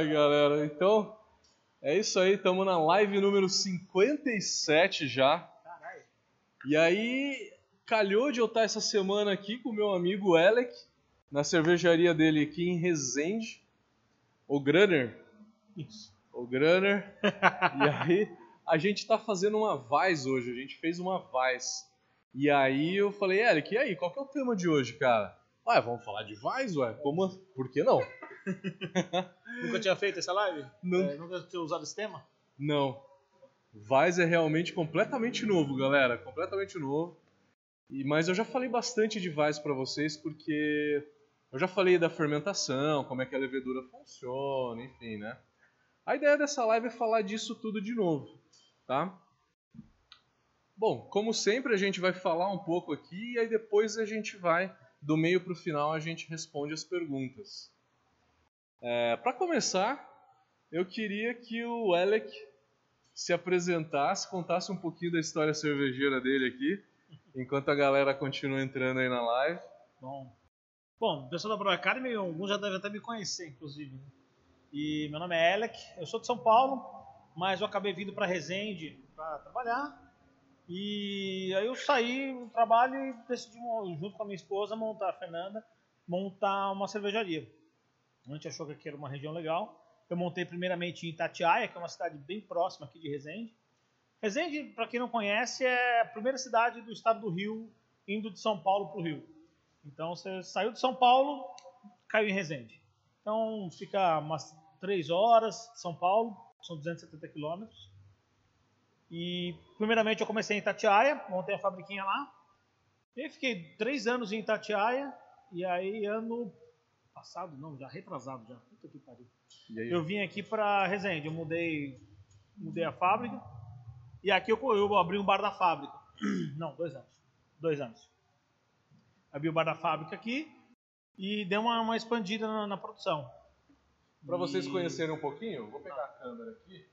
Ai, galera, então é isso aí, estamos na live número 57 já. Caralho. E aí, calhou de eu estar essa semana aqui com o meu amigo Alec, na cervejaria dele aqui em Resende, o Grunner. Isso. O Grunner. e aí, a gente tá fazendo uma Vaz hoje, a gente fez uma Vaz. E aí eu falei, Alec, e aí, qual que é o tema de hoje, cara? Ué, vamos falar de Vaz, ué? Como, por que não? Nunca tinha feito essa live? Não. É, nunca tinha usado esse tema? Não. Vaz é realmente completamente novo, galera. Completamente novo. E, mas eu já falei bastante de Vaz para vocês porque eu já falei da fermentação, como é que a levedura funciona, enfim, né? A ideia dessa live é falar disso tudo de novo, tá? Bom, como sempre a gente vai falar um pouco aqui e aí depois a gente vai do meio para o final a gente responde as perguntas. É, para começar, eu queria que o Alec se apresentasse, contasse um pouquinho da história cervejeira dele aqui, enquanto a galera continua entrando aí na live. Bom. Bom, pessoal da Pro Academy, alguns já devem até me conhecer, inclusive. né? E meu nome é Alec, eu sou de São Paulo, mas eu acabei vindo para Resende para trabalhar. E aí eu saí do trabalho e decidi, junto com a minha esposa, montar, a Fernanda, montar uma cervejaria. A gente achou que aqui era uma região legal. Eu montei primeiramente em Itatiaia, que é uma cidade bem próxima aqui de Resende. Resende, para quem não conhece, é a primeira cidade do estado do Rio, indo de São Paulo para o Rio. Então você saiu de São Paulo, caiu em Resende. Então fica umas 3 horas de São Paulo, são 270 quilômetros. E primeiramente eu comecei em Itatiaia, montei a fabriquinha lá. E fiquei três anos em Itatiaia, e aí ano passado, não, já retrasado já. Puta que pariu. E Eu vim aqui para Resende, eu mudei, mudei a fábrica. E aqui eu, eu abri um bar da fábrica. Não, dois anos. Dois anos. Abri o bar da fábrica aqui e dei uma, uma expandida na, na produção. para vocês E- conhecerem um pouquinho, vou pegar a câmera aqui,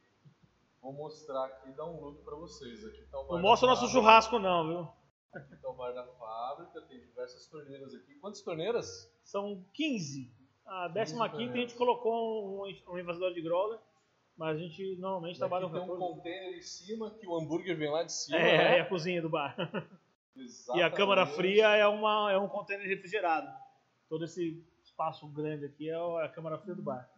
vou mostrar aqui, dar um look para vocês. Aqui tá Não mostra o nosso churrasco não, viu? Aqui tá o bar da fábrica, tem diversas torneiras aqui. Quantas torneiras? São 15. A 15 15 a gente colocou um, um de growler, mas a gente normalmente trabalha com tem um 14. container em cima que o hambúrguer vem lá de cima. É, né? é a cozinha do bar. E a Exatamente. câmara fria é, uma, é um container refrigerado. Todo esse espaço grande aqui é é a câmara fria do bar.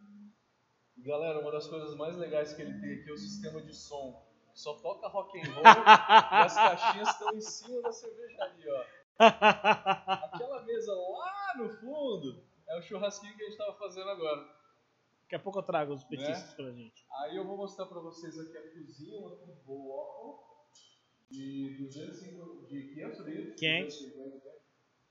Galera, uma das coisas mais legais que ele tem aqui é o sistema de som. Só toca rock and roll e as caixinhas estão em cima da cervejaria, ó. Aquela mesa lá no fundo é o churrasquinho que a gente estava fazendo agora. Daqui a pouco eu trago os petiscos pra gente. Aí eu vou mostrar pra vocês aqui a cozinha, uma bloco de 205, de 500 litros. 500.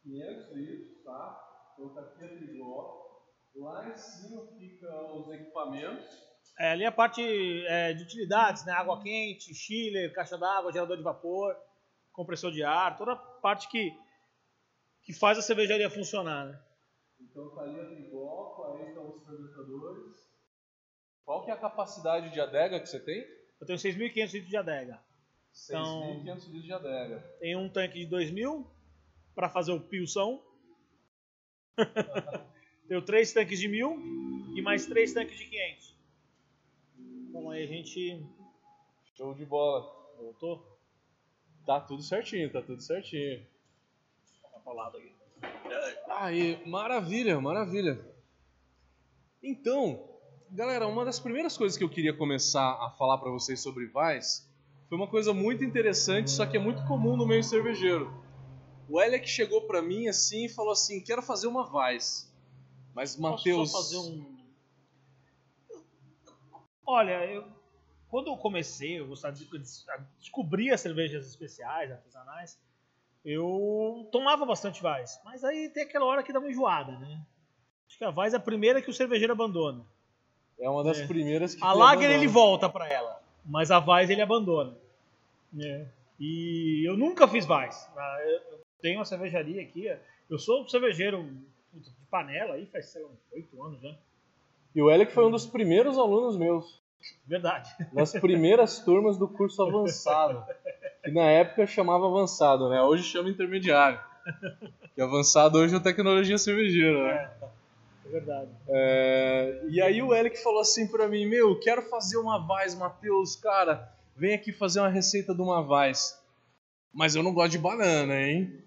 500 litros, tá? Vou colocar aqui a bloco. Lá em cima ficam os equipamentos. É, ali a parte é, de utilidades, né? Água quente, chiller, caixa d'água, gerador de vapor, compressor de ar, toda a parte que, que faz a cervejaria funcionar, né? Então tá ali a tribloco, aí estão os fermentadores. Qual que é a capacidade de adega que você tem? Eu tenho 6.500 litros de adega. 6.500 litros de adega. Tem um tanque de 2.000 para fazer o pilsão. tenho três tanques de 1.000 e mais três tanques de 500. Então aí a gente Show de bola. voltou. Tá tudo certinho, tá tudo certinho. Tá pro lado aqui. Aí, maravilha, maravilha. Então, galera, uma das primeiras coisas que eu queria começar a falar pra vocês sobre Vais foi uma coisa muito interessante, só que é muito comum no meio cervejeiro. O Elec chegou pra mim assim e falou assim: "Quero fazer uma Vais". Mas Matheus, fazer um. Olha, eu, quando eu comecei, eu gostava de a descobrir as cervejas especiais, artesanais, eu tomava bastante Vais. Mas aí tem aquela hora que dá uma enjoada, né? Acho que a Vais é a primeira que o cervejeiro abandona. é uma das É. primeiras que A Lager abandona. ele volta pra ela, mas a Vais ele abandona. né? E eu nunca fiz Vais. Ah, Eu tenho uma cervejaria aqui. Eu sou cervejeiro puta, de panela aí faz, sei lá, oito anos já. E o Elec foi um dos primeiros alunos meus. Verdade. nas primeiras turmas do curso avançado. Que na época chamava avançado, né? Hoje chama intermediário. Que avançado hoje é tecnologia cervejeira, né? É verdade. É, e aí o Elic falou assim pra mim, meu, quero fazer uma Vaz, Matheus, cara, vem aqui fazer uma receita de uma Vaz. Mas eu não gosto de banana, hein?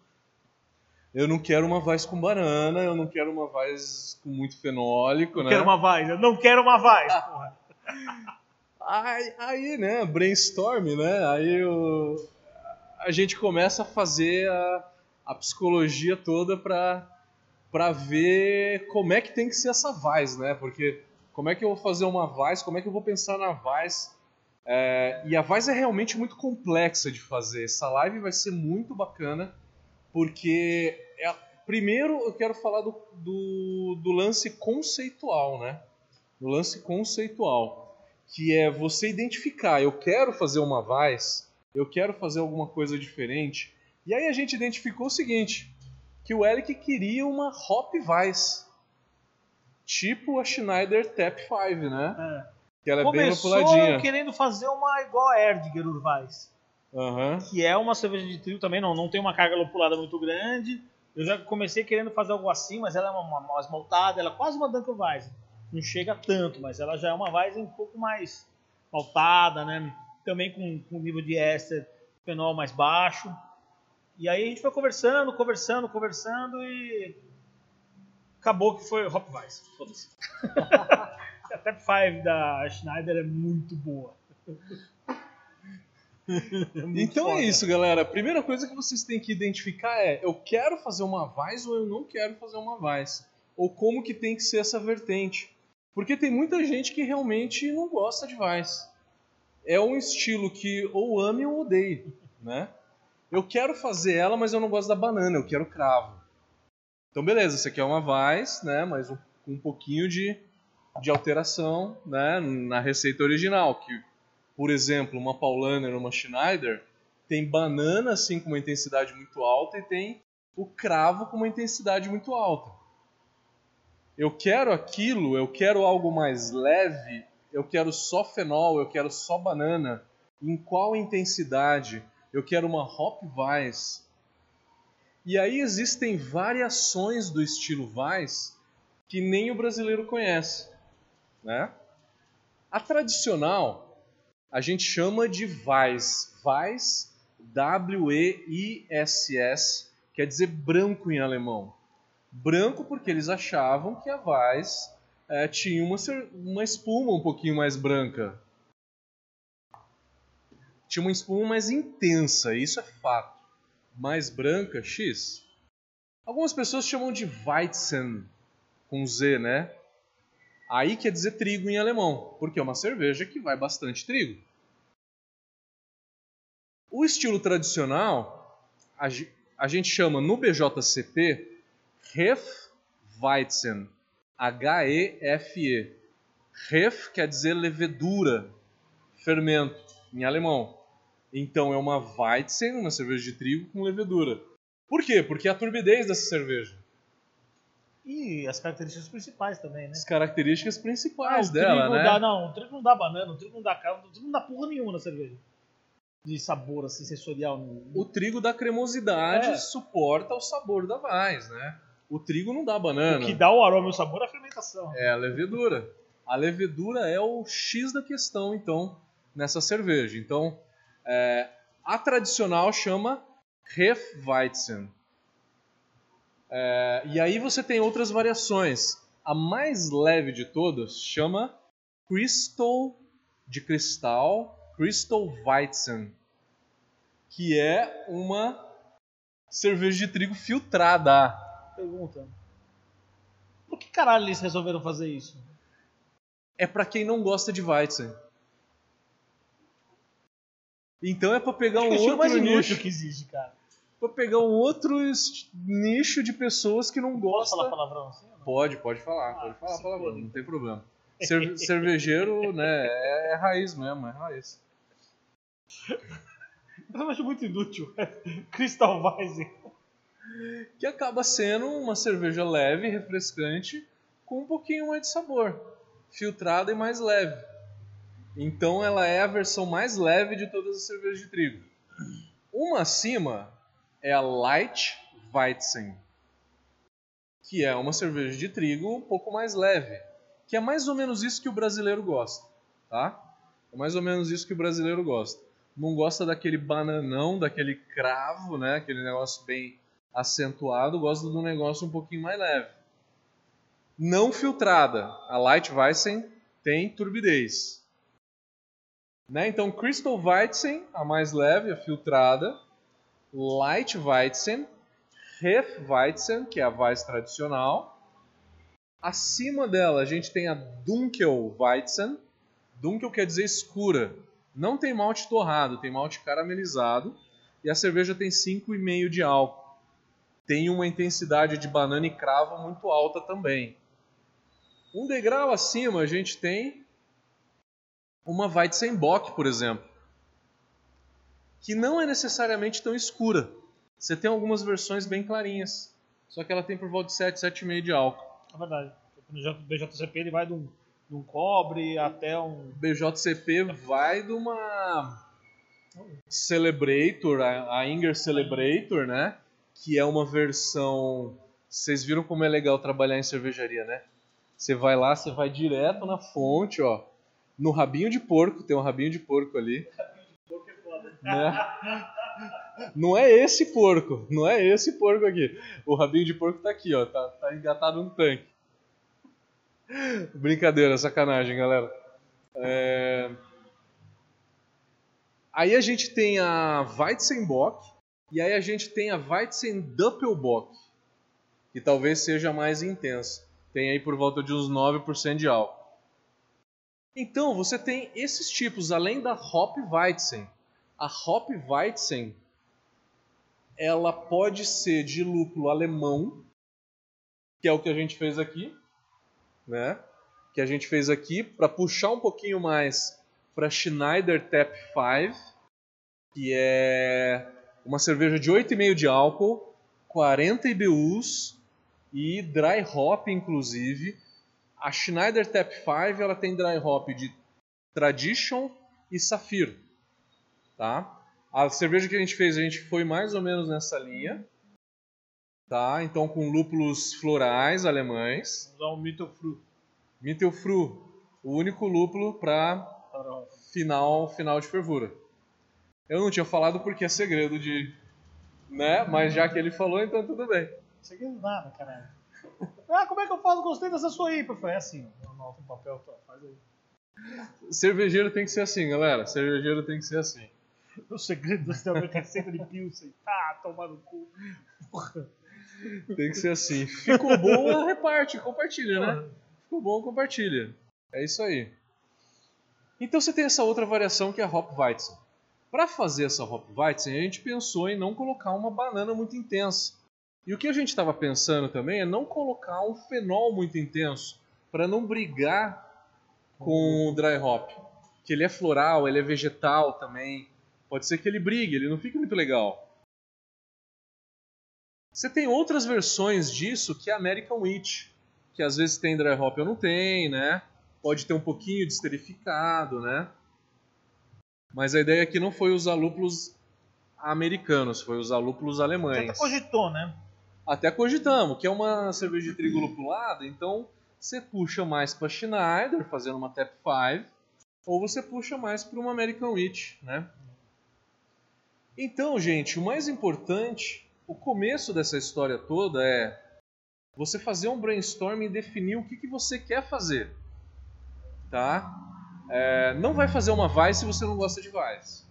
Eu não quero uma Vaz com banana, eu não quero uma Vaz com muito fenólico, Não né? quero uma Vaz, eu não quero uma Vaz, porra. Aí, aí, né, brainstorm, né? Aí o- a gente começa a fazer a, a psicologia toda pra, pra ver como é que tem que ser essa Vaz, né? Porque como é que eu vou fazer uma Vaz, como é que eu vou pensar na Vaz. É, e a Vaz é realmente muito complexa de fazer. Essa live vai ser muito bacana, porque é- primeiro eu quero falar do, do, do lance conceitual, né? Do lance conceitual que é você identificar, eu quero fazer uma Vice, eu quero fazer alguma coisa diferente. E aí a gente identificou o seguinte, que o Elic queria uma Hop Vice. Tipo a Schneider Tap 5, né? É. Que ela é bem Começou mapuladinha. querendo fazer uma igual a Erdinger Urvais. Aham. que é uma cerveja de trigo também, não, não tem uma carga lupulada muito grande. Eu já comecei querendo fazer algo assim, mas ela é uma, uma maltada, ela é quase uma Dunkelweizen. Não chega tanto, mas ela já é uma Weizen um pouco mais maltada, né? Também com, com nível de éster fenol mais baixo. E aí a gente foi conversando, conversando, conversando e acabou que foi Hopweizen. Foda-se. a Tap 5 da Schneider é muito boa. É Então foda. é isso, galera. A primeira coisa que vocês têm que identificar é: eu quero fazer uma Vice ou eu não quero fazer uma Vice? Ou como que tem que ser essa vertente? Porque tem muita gente que realmente não gosta de Vice. É um estilo que ou ame ou odeie, né? Eu quero fazer ela, mas eu não gosto da banana, eu quero cravo. Então beleza, você quer uma Vice, né? Mas um, com um pouquinho de, de alteração né? na receita original, que por exemplo, uma Paulaner ou uma Schneider tem banana assim com uma intensidade muito alta e tem o cravo com uma intensidade muito alta. Eu quero aquilo, eu quero algo mais leve, eu quero só fenol, eu quero só banana. Em qual intensidade? Eu quero uma Hop Weiss. E aí existem variações do estilo Weiss que nem o brasileiro conhece, né? A tradicional a gente chama de Weiss. Weiss, W-E-I-S-S, quer dizer branco em alemão. Branco porque eles achavam que a Weiss é, tinha uma, uma espuma um pouquinho mais branca. Tinha uma espuma mais intensa, isso é fato. Mais branca, X. Algumas pessoas chamam de Weizen, com Z, né? Aí quer dizer trigo em alemão, porque é uma cerveja que vai bastante trigo. O estilo tradicional, a, ge- a gente chama no BJCP Hefeweizen, H-E-F-E. Hef quer dizer levedura, fermento, em alemão. Então é uma Weizen, uma cerveja de trigo com levedura. Por quê? Porque é a turbidez dessa cerveja. E as características principais também, né? As características principais o dela, né? Dá, não, o trigo não dá banana, o trigo não dá carne, o trigo não dá porra nenhuma na cerveja. De sabor, assim, sensorial. No... O trigo da cremosidade É. suporta o sabor da mais, né? O trigo não dá banana. O que dá o aroma e o sabor é a fermentação. É a levedura. A levedura é o X da questão, então, nessa cerveja. Então, é, a tradicional chama Hefeweizen. É, e aí você tem outras variações. A mais leve de todas chama Crystal de cristal, Crystal Weizen, que é uma cerveja de trigo filtrada. Pergunta. Por que caralho eles resolveram fazer isso? é para quem não gosta de Weizen. Então é para pegar um outro nicho, que existe, cara. Para pegar um outro nicho de pessoas que não gostam. falar palavrão assim? Pode, pode falar, Ah, pode falar palavrão, não tem problema. Cerve- cervejeiro, né, é, é raiz mesmo, é raiz. Eu acho muito inútil. Crystal Weizen. Que acaba sendo uma cerveja leve, refrescante, com um pouquinho mais de sabor, filtrada e mais leve. Então ela é a versão mais leve de todas as cervejas de trigo. Uma acima é a Light Weizen, que é uma cerveja de trigo um pouco mais leve, que é mais ou menos isso que o brasileiro gosta, tá? É mais ou menos isso que o brasileiro gosta. Não gosta daquele bananão, daquele cravo, né? Aquele negócio bem acentuado, gosta de um negócio um pouquinho mais leve. Não filtrada. A Light Weizen tem turbidez. Né? Então, Crystal Weizen, a mais leve, a filtrada. Light Weizen, Hefeweizen, que é a Weiss tradicional. Acima dela a gente tem a Dunkel Weizen. Dunkel quer dizer escura. Não tem malte torrado, tem malte caramelizado. E a cerveja tem 5,5 de álcool. Tem uma intensidade de banana e cravo muito alta também. Um degrau acima a gente tem uma Weizenbock, por exemplo, que não é necessariamente tão escura. Você tem algumas versões bem clarinhas, só que ela tem por volta de 7, 7,5 de álcool. É verdade. No BJCP ele vai de um, de um cobre até um. BJCP vai de uma Celebrator, a Inger Celebrator, né? Que é uma versão. Vocês viram como é legal trabalhar em cervejaria, né? Você vai lá, você vai direto na fonte, ó. No rabinho de porco, tem um rabinho de porco ali. Rabinho de porco é foda. Né? Não é esse porco, não é esse porco aqui. O rabinho de porco tá aqui, ó. Tá, tá engatado no tanque. Brincadeira, sacanagem, galera. É... Aí a gente tem a Weizenbock e aí a gente tem a Weizen Doppelbock, que talvez seja mais intensa. Tem aí por volta de uns 9% de álcool. Então, você tem esses tipos, além da Hop Weizen. A Hop Weizen, ela pode ser de lúpulo alemão, que é o que a gente fez aqui, né? Que a gente fez aqui para puxar um pouquinho mais para Schneider Tap 5, que é uma cerveja de 8,5 de álcool, 40 IBUs e dry hop inclusive. A Schneider Tap 5 ela tem dry hop de Tradition e Saphir, tá? A cerveja que a gente fez, a gente foi mais ou menos nessa linha, tá? Então com lúpulos florais alemães. Usar o Mittelfru. Mittelfru, o único lúpulo para final final de fervura. Eu não tinha falado porque é segredo de, né? Mas já que ele falou, então tudo bem. Segredo nada, caralho. Ah, como é que eu faço? Gostei dessa sua aí. Falei, é assim, anota um papel, faz aí. Cervejeiro tem que ser assim, galera. Cervejeiro tem que ser assim. O segredo do seu receita de Pilsen. Ah, toma no cu. Porra. Tem que ser assim. Ficou bom, reparte, compartilha, né? Ficou bom, compartilha. É isso aí. Então você tem essa outra variação que é a Hop Weizen. Para fazer essa Hop Weizen, a gente pensou em não colocar uma banana muito intensa. E o que a gente estava pensando também é não colocar um fenol muito intenso, para não brigar com o dry hop. Que ele é floral, ele é vegetal também. Pode ser que ele brigue, ele não fique muito legal. Você tem outras versões disso que é American Wheat, que às vezes tem dry hop ou não tem, né? Pode ter um pouquinho de esterificado, né? Mas a ideia aqui não foi usar lúpulos americanos, foi usar lúpulos alemães. Até cogitou, né? Até cogitamos, que é uma cerveja de trigo lupulada, então você puxa mais para Schneider, fazendo uma Tap 5, ou você puxa mais para uma American Wheat, né? Então, gente, o mais importante, o começo dessa história toda é você fazer um brainstorm e definir o que, que você quer fazer, tá? É, não vai fazer uma Weiss se você não gosta de Weiss.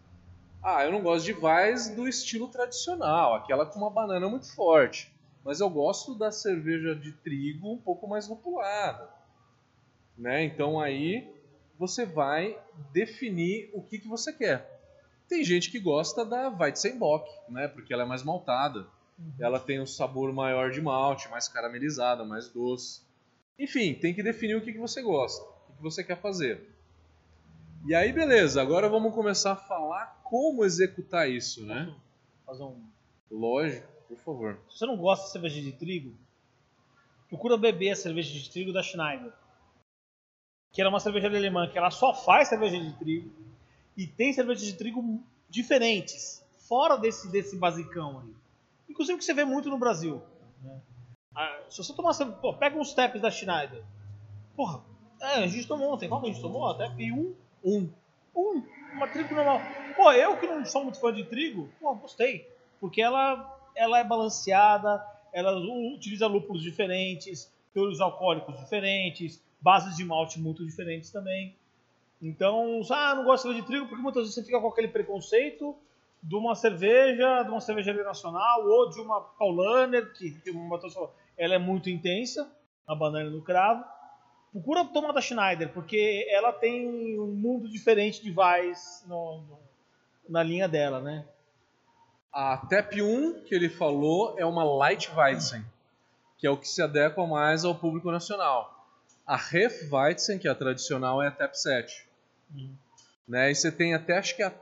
Ah, eu não gosto de Weiss do estilo tradicional, aquela com uma banana muito forte. Mas eu gosto da cerveja de trigo um pouco mais lupulada. Né? Então aí você vai definir o que, que você quer. Tem gente que gosta da Weizenbock, né? porque ela é mais maltada. Uhum. Ela tem um sabor maior de malte, mais caramelizada, mais doce. Enfim, tem que definir o que, que você gosta, o que, você quer fazer. E aí, beleza, agora vamos começar a falar como executar isso, né? Fazer um. Lógico, por favor. Se você não gosta de cerveja de trigo, procura beber a cerveja de trigo da Schneider. Que era uma cerveja alemã que ela só faz cerveja de trigo e tem cervejas de trigo diferentes, fora desse, desse basicão aí. Inclusive que você vê muito no Brasil. Né? Ah, se você tomar, pô, pega uns steps da Schneider. Porra, é, a gente tomou ontem. Qual que a gente tomou? Até P1? Um. Um. Uma trigo normal. Pô, eu que não sou muito fã de trigo, pô, gostei. Porque ela, ela é balanceada, ela utiliza lúpulos diferentes, teores alcoólicos diferentes, bases de malte muito diferentes também. Então, ah, não gosto de trigo porque muitas vezes você fica com aquele preconceito de uma cerveja, de uma cervejaria nacional ou de uma Paulaner, que, que uma ela é muito intensa, a banana no cravo. Procura tomar da Schneider, porque ela tem um mundo diferente de Weiss no, no, na linha dela, né? A TEP 1 que ele falou é uma Light Weizen, que é o que se adequa mais ao público nacional. A Ref Weizen, que é a tradicional, é a TEP 7. Uhum. Né? E você tem até, acho que a,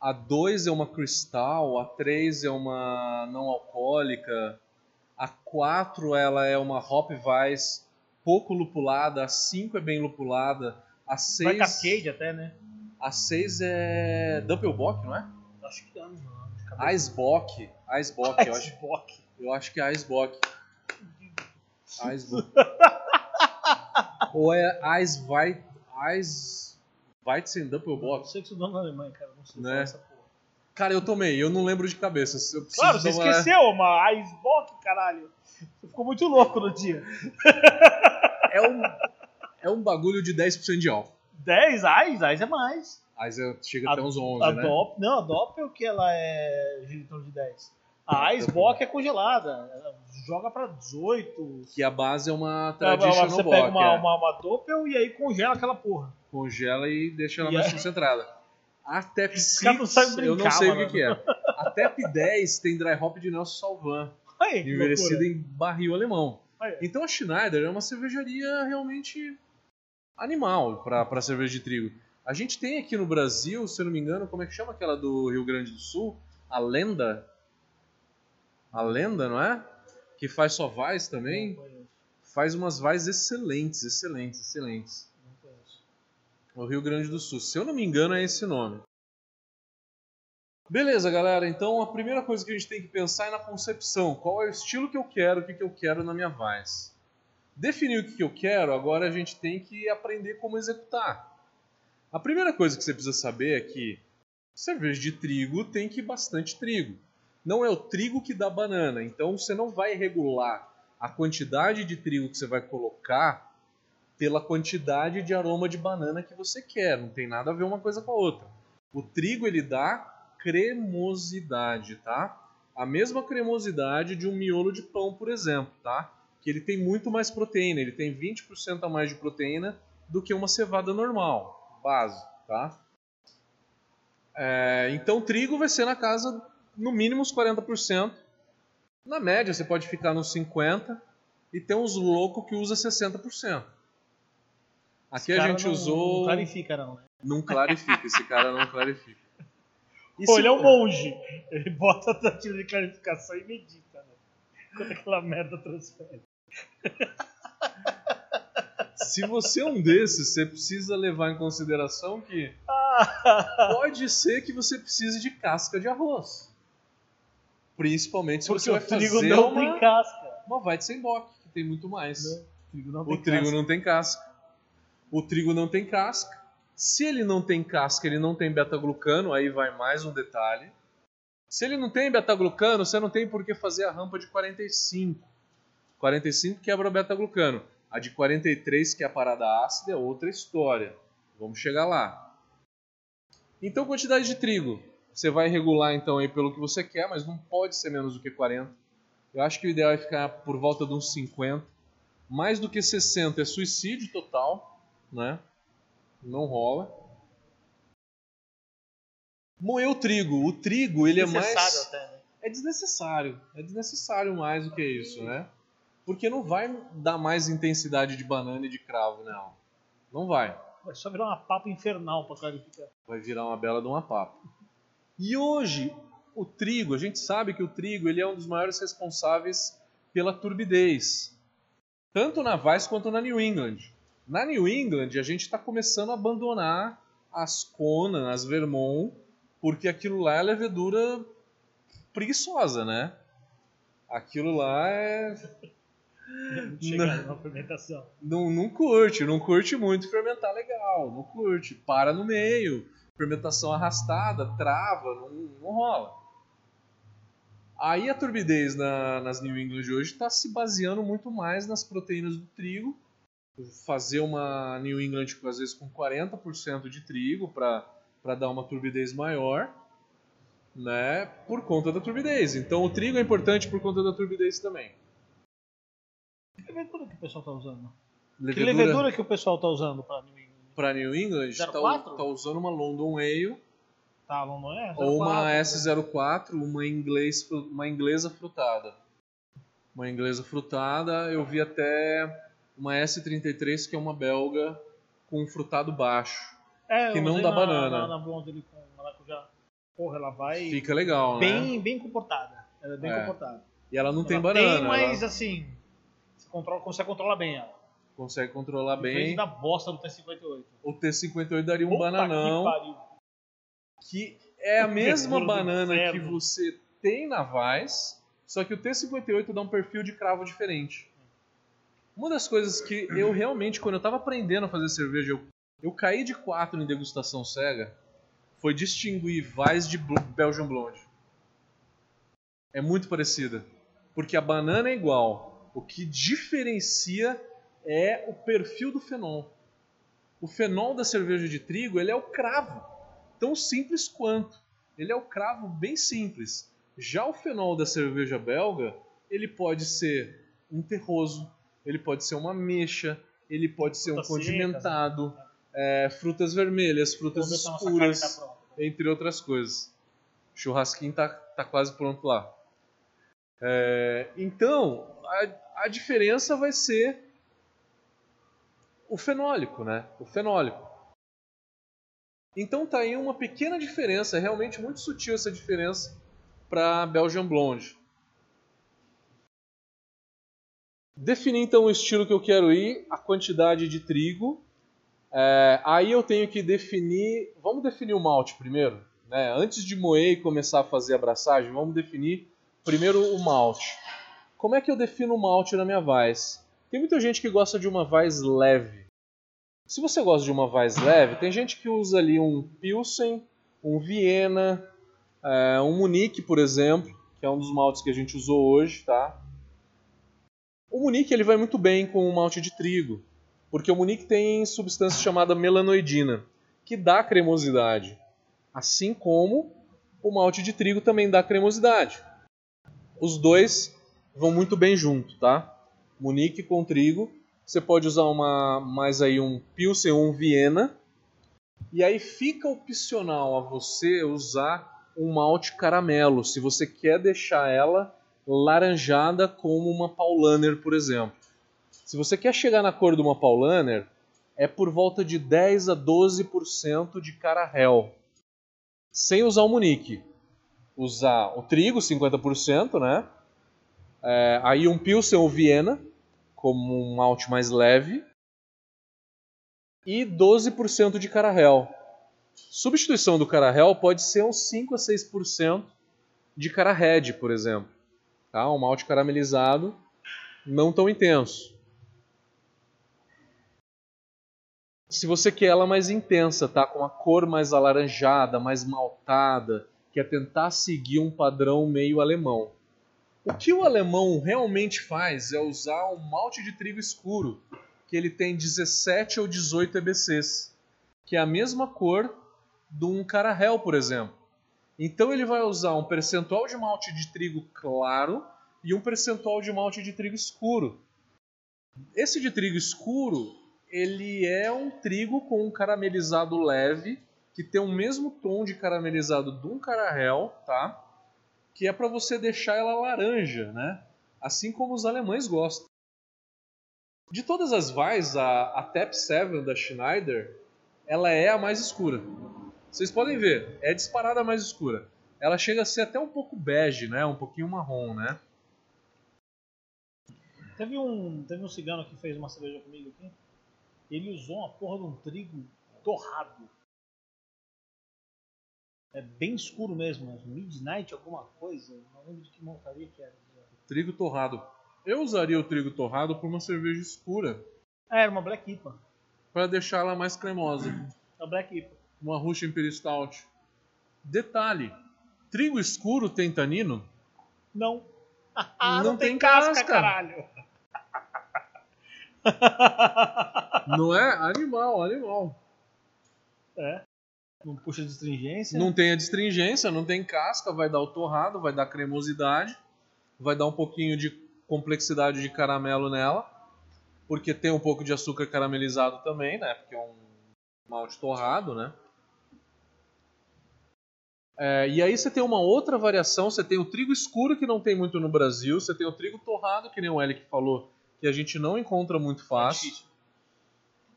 a 2 é uma Cristal, a 3 é uma não alcoólica, a 4 ela é uma Hop Weiss pouco lupulada, a 5 é bem lupulada, a 6... Vai Cascade até, né? A 6 é Doppelbock, não é? Acho que não. Icebock. Icebock, eu acho. Eu acho que é Icebock. Icebock. Ou é Ice White. Ice. Weizen Doppelbock. Não sei que estudou na Alemanha, cara. Não sei né? essa porra. Cara, eu tomei, eu não lembro de cabeça. Eu claro, você tomar... esqueceu, uma Icebock, caralho. Você ficou muito louco no dia. É um, é um bagulho de 10% de álcool. 10? Ice? Ice é mais. Aí chega a, até uns 11, a né? Dop, não, a Doppel que ela é gira de 10. A Icebox é congelada, ela joga pra 18. Que a base é uma traditional Você pega uma, é. uma, uma Doppel e aí congela aquela porra. Congela e deixa ela e mais é... concentrada. A TEP 6, eu não sei mano. o que, que, é. A TEP 10 tem dry hop de Nelson Salvan, aí, envelhecida em barril alemão. Então a Schneider é uma cervejaria realmente animal para cerveja de trigo. A gente tem aqui no Brasil, se eu não me engano, como é que chama aquela do Rio Grande do Sul? A Lenda. A Lenda, não é? Que faz só vais também. Faz umas vais excelentes, excelentes, excelentes. O Rio Grande do Sul. Se eu não me engano, é esse nome. Beleza, galera. Então a primeira coisa que a gente tem que pensar é na concepção. Qual é o estilo que eu quero, o que, eu quero na minha vais. Definir o que, que eu quero, agora a gente tem que aprender como executar. A primeira coisa que você precisa saber é que cerveja de trigo tem que ir bastante trigo. Não é o trigo que dá banana, então você não vai regular a quantidade de trigo que você vai colocar pela quantidade de aroma de banana que você quer. Não tem nada a ver uma coisa com a outra. O trigo ele dá cremosidade, tá? A mesma cremosidade de um miolo de pão, por exemplo, tá? Que ele tem muito mais proteína, ele tem 20% a mais de proteína do que uma cevada normal base, tá? É, então trigo vai ser na casa no mínimo uns 40%. Na média você pode ficar nos 50% e tem uns loucos que usa 60%. Aqui a gente não, usou. Não clarifica, não. Né? Não clarifica, esse cara não clarifica. E Pô, ele é um monge. Ele bota a taxa de clarificação e medita, né? Quando aquela merda transfere. Se você é um desses, você precisa levar em consideração que pode ser que você precise de casca de arroz. Principalmente se Porque você vai fazer o trigo não uma, tem casca. Uma Weizenbock, que tem muito mais. Não, o trigo, não tem, o trigo casca. não tem casca. O trigo não tem casca. Se ele não tem casca, ele não tem beta-glucano, aí vai mais um detalhe. Se ele não tem beta-glucano, você não tem por que fazer a rampa de 45. 45 quebra o beta-glucano. A de 43, que é a parada ácida, é outra história. Vamos chegar lá. Então, quantidade de trigo. Você vai regular então aí pelo que você quer, mas não pode ser menos do que 40. Eu acho que o ideal é ficar por volta de uns 50. Mais do que 60 é suicídio total, né? Não rola. Moer o trigo. O trigo, ele é mais. Até, né? É desnecessário. É desnecessário mais do que isso, né? Porque não vai dar mais intensidade de banana e de cravo, não. Não vai. Vai só virar uma papa infernal para clarificar. Vai virar uma bela de uma papa. E hoje, o trigo, a gente sabe que o trigo ele é um dos maiores responsáveis pela turbidez. Tanto na Vice quanto na New England. Na New England, a gente está começando a abandonar as Conan, as Vermont, porque aquilo lá é levedura preguiçosa, né? Aquilo lá é Chegar na fermentação. Não, não curte, não curte muito fermentar legal, não curte, para no meio, fermentação arrastada, trava, não, não rola. Aí a turbidez na, nas New England hoje está se baseando muito mais nas proteínas do trigo, fazer uma New England às vezes com 40% de trigo para dar uma turbidez maior, né, por conta da turbidez. Então o trigo é importante por conta da turbidez também. Que levedura que o pessoal está usando? Levedura, Que levedura que o pessoal está usando para New England? Para New England está 04? tá usando uma London Ale Tá, não é? ou uma 04, S04, uma, inglês, uma inglesa frutada. Uma inglesa frutada, eu vi até uma S33 que é uma belga com um frutado baixo. É, que não dá na, banana. Na, na blonde ali com maracujá. Porra, ela vai Fica legal, né? bem, bem comportada. Ela é bem É. comportada. E ela não tem Ela banana, Tem, mas ela assim, você controla, consegue controlar bem ela. Consegue controlar bem. da bosta do T58. O T58 daria um Puta bananão. Que que é a mesma Verdura do banana que você tem na Vaz, só que o T58 dá um perfil de cravo diferente. Uma das coisas que eu realmente, quando eu tava aprendendo a fazer cerveja, eu, eu caí de quatro em degustação cega, foi distinguir Vaz de Belgian Blonde. É muito parecida. Porque a banana é igual. O que diferencia é o perfil do fenol. O fenol da cerveja de trigo, ele é o cravo tão simples quanto. Ele é o cravo bem simples. Já o fenol da cerveja belga, ele pode ser um terroso, ele pode ser uma ameixa, ele pode ser um secas, condimentado, é, frutas vermelhas, frutas carne escuras, tá entre outras coisas. O churrasquinho tá, tá quase pronto lá. É, então, a, a diferença vai ser o fenólico, né? O fenólico. Então tá aí uma pequena diferença, realmente muito sutil essa diferença para Belgian Blonde. Definir então o estilo que eu quero ir, a quantidade de trigo. É, aí eu tenho que definir. Vamos definir o malte primeiro, né? Antes de moer e começar a fazer a abraçagem, vamos definir primeiro o malte. Como é que eu defino o malte na minha Weiss? Tem muita gente que gosta de uma Weiss leve. Se você gosta de uma Weiss leve, tem gente que usa ali um Pilsen, um Viena, é, um Munique, por exemplo, que é um dos maltes que a gente usou hoje, tá? O Munique ele vai muito bem com o malte de trigo, porque o Munique tem substância chamada melanoidina, que dá cremosidade, assim como o malte de trigo também dá cremosidade. Os dois vão muito bem junto, tá? Munique com trigo você pode usar uma mais aí um Pilsen ou um Viena. E aí fica opcional a você usar um malte caramelo, se você quer deixar ela laranjada como uma Paulaner, por exemplo. Se você quer chegar na cor de uma Paulaner, é por volta de 10 a 12% de carahel. Sem usar o Munique. Usar o trigo, 50%, né? É, aí um Pilsen ou Viena, como um malte mais leve, e 12% de carahel. Substituição do carahel pode ser uns 5 a 6% de carahedge, por exemplo. Tá? Um malte caramelizado não tão intenso. Se você quer ela mais intensa, tá? com a cor mais alaranjada, mais maltada, quer tentar seguir um padrão meio alemão. O que o alemão realmente faz é usar um malte de trigo escuro, que ele tem 17 ou 18 EBCs, que é a mesma cor de um carahel, por exemplo. Então ele vai usar um percentual de malte de trigo claro e um percentual de malte de trigo escuro. Esse de trigo escuro, ele é um trigo com um caramelizado leve, que tem o mesmo tom de caramelizado de um carahel, tá? Que é para você deixar ela laranja, né? Assim como os alemães gostam. De todas as Weiss, a, a Tap 7 da Schneider, ela é a mais escura. Vocês podem ver, é disparada a mais escura. Ela chega a ser até um pouco bege, né? Um pouquinho marrom, né? Teve um, teve um cigano que fez uma cerveja comigo aqui. Ele usou uma porra de um trigo torrado. É bem escuro mesmo, é Midnight alguma coisa. Não lembro de que montaria que era. Trigo torrado. Eu usaria o trigo torrado por uma cerveja escura, É, era uma Black IPA. para deixar ela mais cremosa. É uma Black IPA. Uma Russian Imperial Stout. Detalhe, trigo escuro tem tanino? Não. Não tem casca. caralho. Não é? Animal, animal. é. Não puxa de astringência. Não tem a distringência, não tem casca, vai dar o torrado, vai dar cremosidade, vai dar um pouquinho de complexidade de caramelo nela, porque tem um pouco de açúcar caramelizado também, né? Porque é um malte torrado, né? É, e aí você tem uma outra variação, você tem o trigo escuro que não tem muito no Brasil, você tem o trigo torrado, que nem o Elic falou, que a gente não encontra muito É fácil. difícil.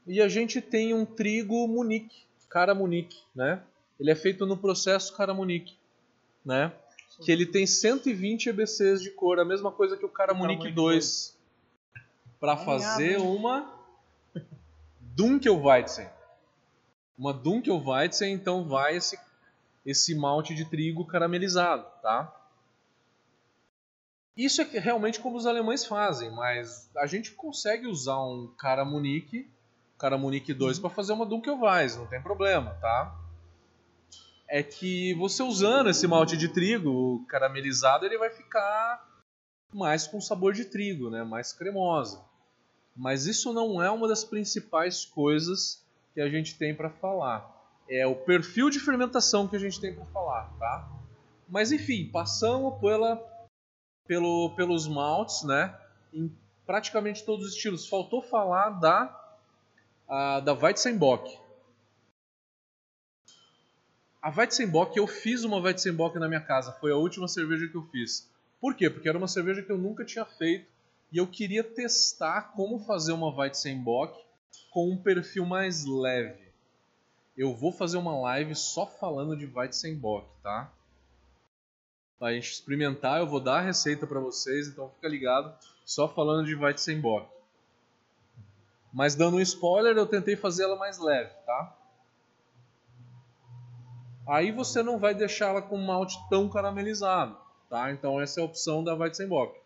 E a gente tem um trigo Munique, cara Munique, né? Ele é feito no processo cara Munique, né? Que ele tem 120 EBCs de cor, a mesma coisa que o cara Munique Munique 2. Para fazer uma Dunkelweizen. Uma Dunkelweizen, então vai esse esse malte de trigo caramelizado, tá? Isso é realmente como os alemães fazem, mas a gente consegue usar um cara Munique cara Munique 2 para fazer uma Dunkelweiss, não tem problema, tá? É que você usando esse malte de trigo caramelizado, ele vai ficar mais com sabor de trigo, né? Mais cremosa. Mas isso não é uma das principais coisas que a gente tem para falar. É o perfil de fermentação que a gente tem para falar, tá? Mas enfim, passamos pela, pelo, pelos maltes, né? Em praticamente todos os estilos. Faltou falar da a, da Weizenbock. A Weizenbock, eu fiz uma Weizenbock na minha casa. Foi a última cerveja que eu fiz. Por quê? Porque era uma cerveja que eu nunca tinha feito e eu queria testar como fazer uma Weizenbock com um perfil mais leve. Eu vou fazer uma live só falando de Weizenbock, tá? Pra gente experimentar, eu vou dar a receita para vocês, então fica ligado, só falando de Weizenbock. Mas dando um spoiler, eu tentei fazer ela mais leve, tá? Aí você não vai deixar ela com malte tão caramelizado, tá? Então essa é a opção da Weizenbock.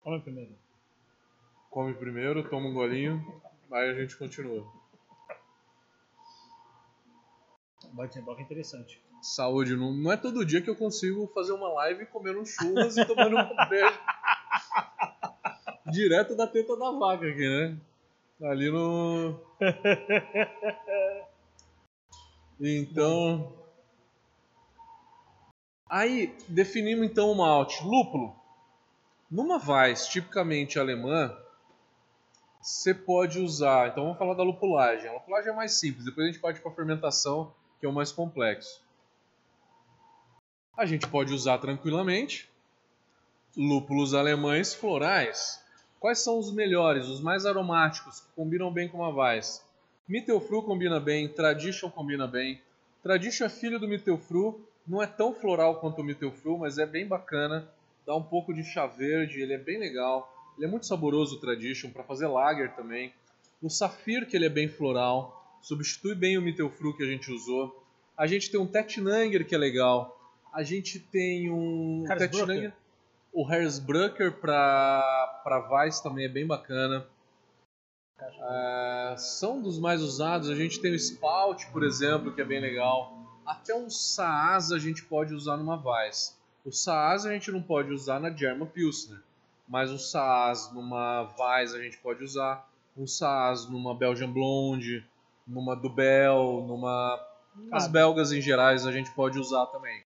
Come primeiro. Come primeiro, toma um golinho, aí a gente continua. Weizenbock é interessante. Saúde, não, não é todo dia que eu consigo fazer uma live comendo um churras e tomando uma breja. Direto da teta da vaca aqui, né? Ali no. Então. Aí, definimos então o malte. Lúpulo. Numa Weiss tipicamente alemã, você pode usar. Então vamos falar da lupulagem. A lupulagem é mais simples, depois a gente parte para a fermentação, que é o mais complexo. A gente pode usar tranquilamente lúpulos alemães florais. Quais são os melhores, os mais aromáticos, que combinam bem com uma Weiss? Mittelfru combina bem, Tradition combina bem. Tradition é filho do Mittelfru, não é tão floral quanto o Mittelfru, mas é bem bacana. Dá um pouco de chá verde, ele é bem legal. Ele é muito saboroso o Tradition, para fazer lager também. O Safir, que ele é bem floral, substitui bem o Mittelfru que a gente usou. A gente tem um Tettnanger que é legal. A gente tem um Hersbrucker. O Hersbrucker para para Weiss também é bem bacana. Ah, são dos mais usados. A gente tem o Spout, por exemplo, que é bem legal. Até um Saaz a gente pode usar numa Weiss. O Saaz a gente não pode usar na German Pilsner, mas o Saaz numa Weiss a gente pode usar. Um Saaz numa Belgian Blonde, numa Dubel, numa as belgas em gerais a gente pode usar também.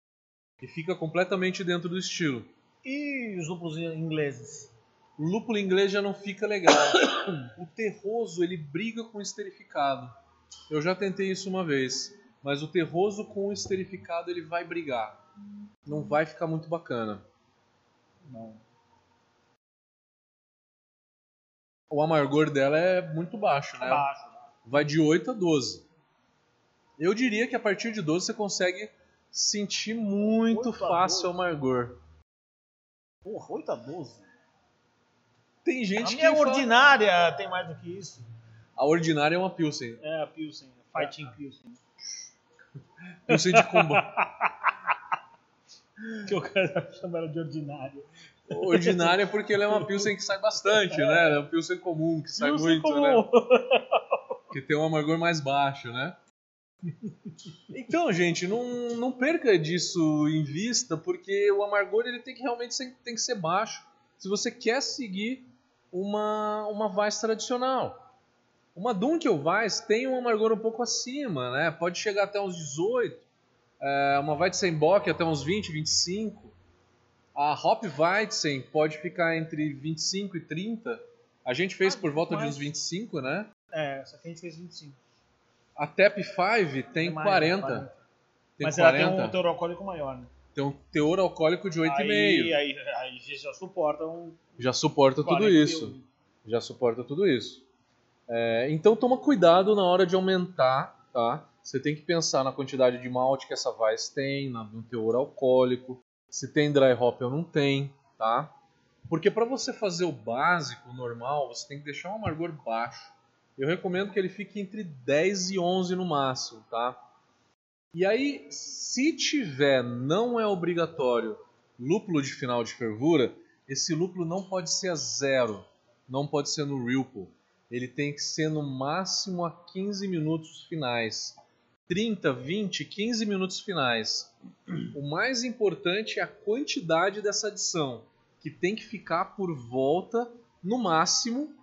E fica completamente dentro do estilo. E os lúpulos ingleses? O lúpulo inglês já não fica legal. o terroso ele briga com o esterificado. Eu já tentei isso uma vez, mas o terroso com o esterificado ele vai brigar. Não vai ficar muito bacana. Não. O amargor dela é muito baixo, né? Abaixo. Vai de 8 a 12. Eu diria que a partir de 12 você consegue sentir muito 8 a fácil o 12. amargor. Porra, 8 a 12. Tem A gente que minha fala- ordinária tem mais do que isso. A ordinária é uma Pilsen. É a Pilsen, a Fighting Pilsen. Pilsen de combate. Que o cara chama ela de ordinária. Ordinária porque ele é uma Pilsen que sai bastante, né? É uma Pilsen comum, que sai Pilsen muito, comum. né? Que tem um amargor mais baixo, né? Então, gente, não, não perca disso em vista, porque o amargor ele tem que realmente ser, tem que ser baixo se você quer seguir uma, uma Weiss tradicional. Uma Dunkel Weiss tem um amargor um pouco acima, né? Pode chegar até uns 18. É, uma Weizenbock até uns 20, 25. A Hop Weizen pode ficar entre 25 e 30. A gente fez Ah, por volta de mas- uns 25, né? É, essa aqui a gente fez 25. A Tep 5 tem É mais, 40. Tem Mas 40. ela tem um teor alcoólico maior, né? Tem um teor alcoólico de 8,5. Aí, aí, aí já suporta um Já suporta tudo 40 isso. Já suporta tudo isso. É, então toma cuidado na hora de aumentar, tá? Você tem que pensar na quantidade de malte que essa Weiss tem, no teor alcoólico, se tem dry hop ou não tem, tá? Porque para você fazer o básico, o normal, você tem que deixar um amargor baixo. Eu recomendo que ele fique entre 10 e 11 no máximo, tá? E aí, se tiver, não é obrigatório, lúpulo de final de fervura, esse lúpulo não pode ser a zero, não pode ser no Ripple. Ele tem que ser no máximo a 15 minutos finais. 30, 20, 15 minutos finais. O mais importante é a quantidade dessa adição, que tem que ficar por volta, no máximo,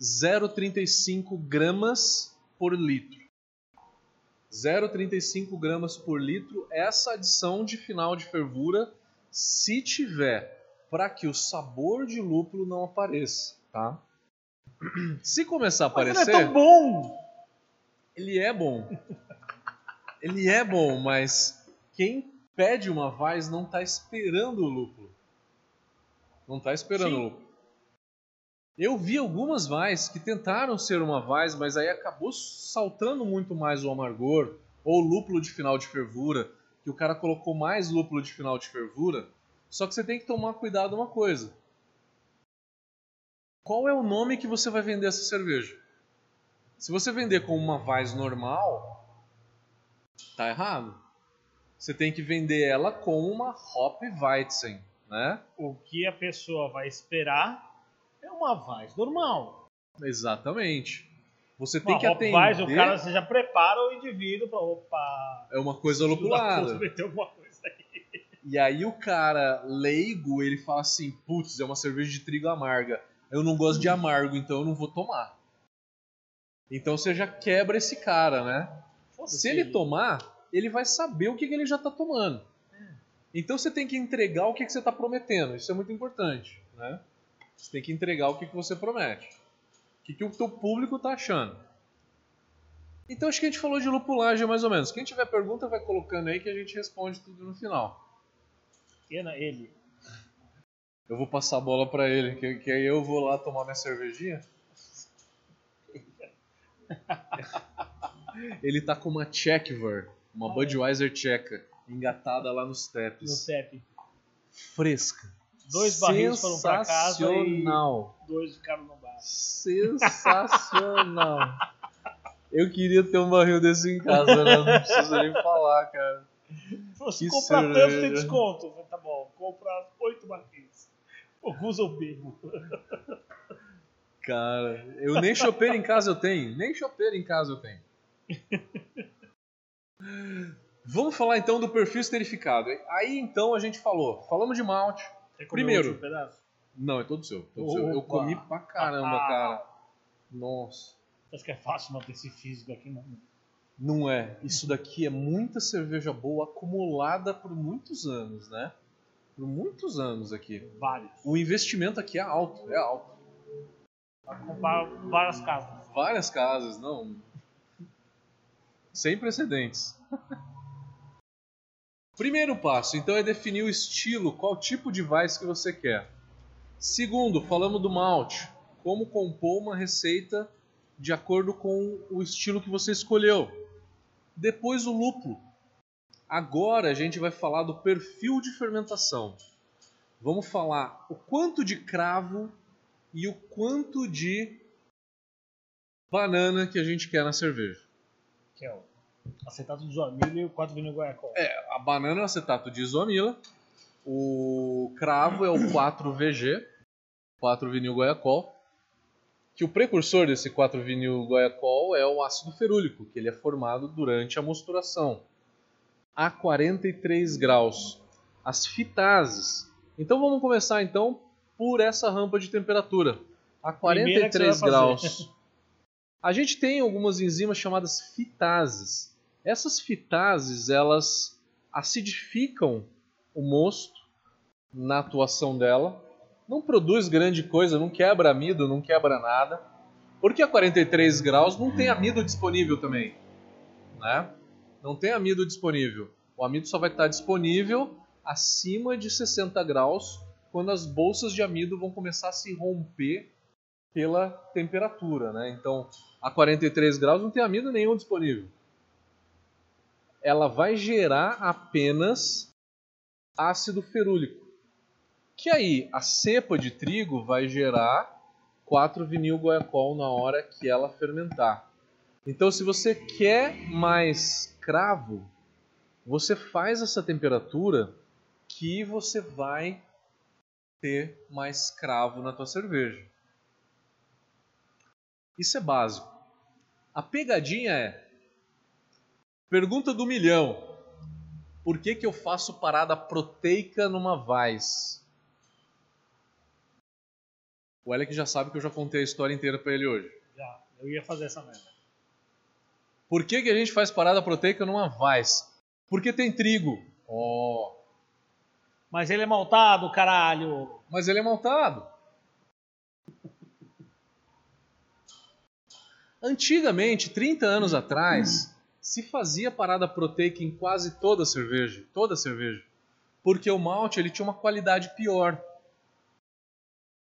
0,35 gramas por litro. 0,35 gramas por litro, essa adição de final de fervura, se tiver, para que o sabor de lúpulo não apareça, tá? Se começar a Mas aparecer, ele é tão bom! ele é bom. Ele é bom, mas quem pede uma Vaz não tá esperando o lúpulo. Não tá esperando Sim. o lúpulo. Eu vi algumas Vaz que tentaram ser uma Vaz, mas aí acabou saltando muito mais o amargor, ou o lúpulo de final de fervura, que o cara colocou mais lúpulo de final de fervura. Só que você tem que tomar cuidado uma coisa. Qual é o nome que você vai vender essa cerveja? Se você vender como uma Weiss normal, tá errado. Você tem que vender ela como uma Hop Weizen, né? O que a pessoa vai esperar uma Vaz normal. Exatamente. Você tem Uma que atender. Vaz, o cara você já prepara o indivíduo pra. Opa! É uma coisa filho da puta, lupulada. meteu alguma coisa aí. E aí o cara leigo, ele fala assim: "Putz, é uma cerveja de trigo amarga. Eu não gosto de amargo, então eu não vou tomar". Então você já quebra esse cara, né? Se ele tomar, ele vai saber o que, ele já está tomando. Então você tem que entregar o que, que você está prometendo. Isso é muito importante. Né? Você tem que entregar o que, que você promete. O que, que o teu público está achando. Então acho que a gente falou de lupulagem mais ou menos. Quem tiver pergunta vai colocando aí que a gente responde tudo no final. Ele, ele. Eu vou passar a bola para ele, que, que aí eu vou lá tomar minha cervejinha. ele tá com uma Czechver, uma Ah, é. Budweiser tcheca, engatada lá nos No tepes. CEP. Fresca. Dois barris foram pra casa e dois ficaram no bar. Sensacional. Eu queria ter um barril desse em casa, né? Não preciso nem falar, cara. Se comprar tanto, tem desconto. Falei, tá bom, compra oito barris. Alguns eu bebo. Cara, eu nem chopeiro em casa eu tenho. Nem chopeiro em casa eu tenho. Vamos falar então do perfil esterificado. Aí então a gente falou. Falamos de malte. Você comeu Primeiro. último pedaço? Não, é todo seu. todo seu. Eu Opa. comi pra caramba, Ah. cara. Nossa. Acho que é fácil manter esse físico aqui, não. Não é. Isso daqui é muita cerveja boa acumulada por muitos anos, né? Por muitos anos aqui. Vários. O investimento aqui é alto, é alto. Pra comprar várias casas. Várias casas, não. Sem precedentes. Primeiro passo, então, é definir o estilo, qual tipo de Weiss que você quer. Segundo, falamos do malte. Como compor uma receita de acordo com o estilo que você escolheu. Depois o lúpulo. Agora a gente vai falar do perfil de fermentação. Vamos falar o quanto de cravo e o quanto de banana que a gente quer na cerveja. Que é o acetato de zoamilho e o 4 vinho guaiacol. É, a banana é o acetato de isomila O cravo é o 4VG, 4-vinil goiacol, que o precursor desse 4-vinil goiacol é o ácido ferúlico, que ele é formado durante a mosturação a 43 graus. As fitases. Então vamos começar então por essa rampa de temperatura a 43 graus. A gente tem algumas enzimas chamadas fitases. Essas fitases, elas acidificam o mosto na atuação dela. Não produz grande coisa, não quebra amido, não quebra nada. Porque a 43 graus não tem amido disponível também. Né? Não tem amido disponível. O amido só vai estar disponível acima de 60 graus, quando as bolsas de amido vão começar a se romper pela temperatura. Né? Então, a 43 graus não tem amido nenhum disponível. Ela vai gerar apenas ácido ferúlico. Que aí a cepa de trigo vai gerar 4-vinil goiacol na hora que ela fermentar. Então, se você quer mais cravo, você faz essa temperatura que você vai ter mais cravo na tua cerveja. Isso é básico. A pegadinha é: pergunta do milhão. Por que, que eu faço parada proteica numa Vaz? O Alec já sabe que eu já contei a história inteira para ele hoje. Já, eu ia fazer essa merda. Por que, que a gente faz parada proteica numa Vaz? Porque tem trigo. Ó. Oh. Mas ele é maltado, caralho. Mas ele é maltado. Antigamente, 30 anos atrás, se fazia parada proteica em quase toda cerveja, toda cerveja, porque o malte ele tinha uma qualidade pior.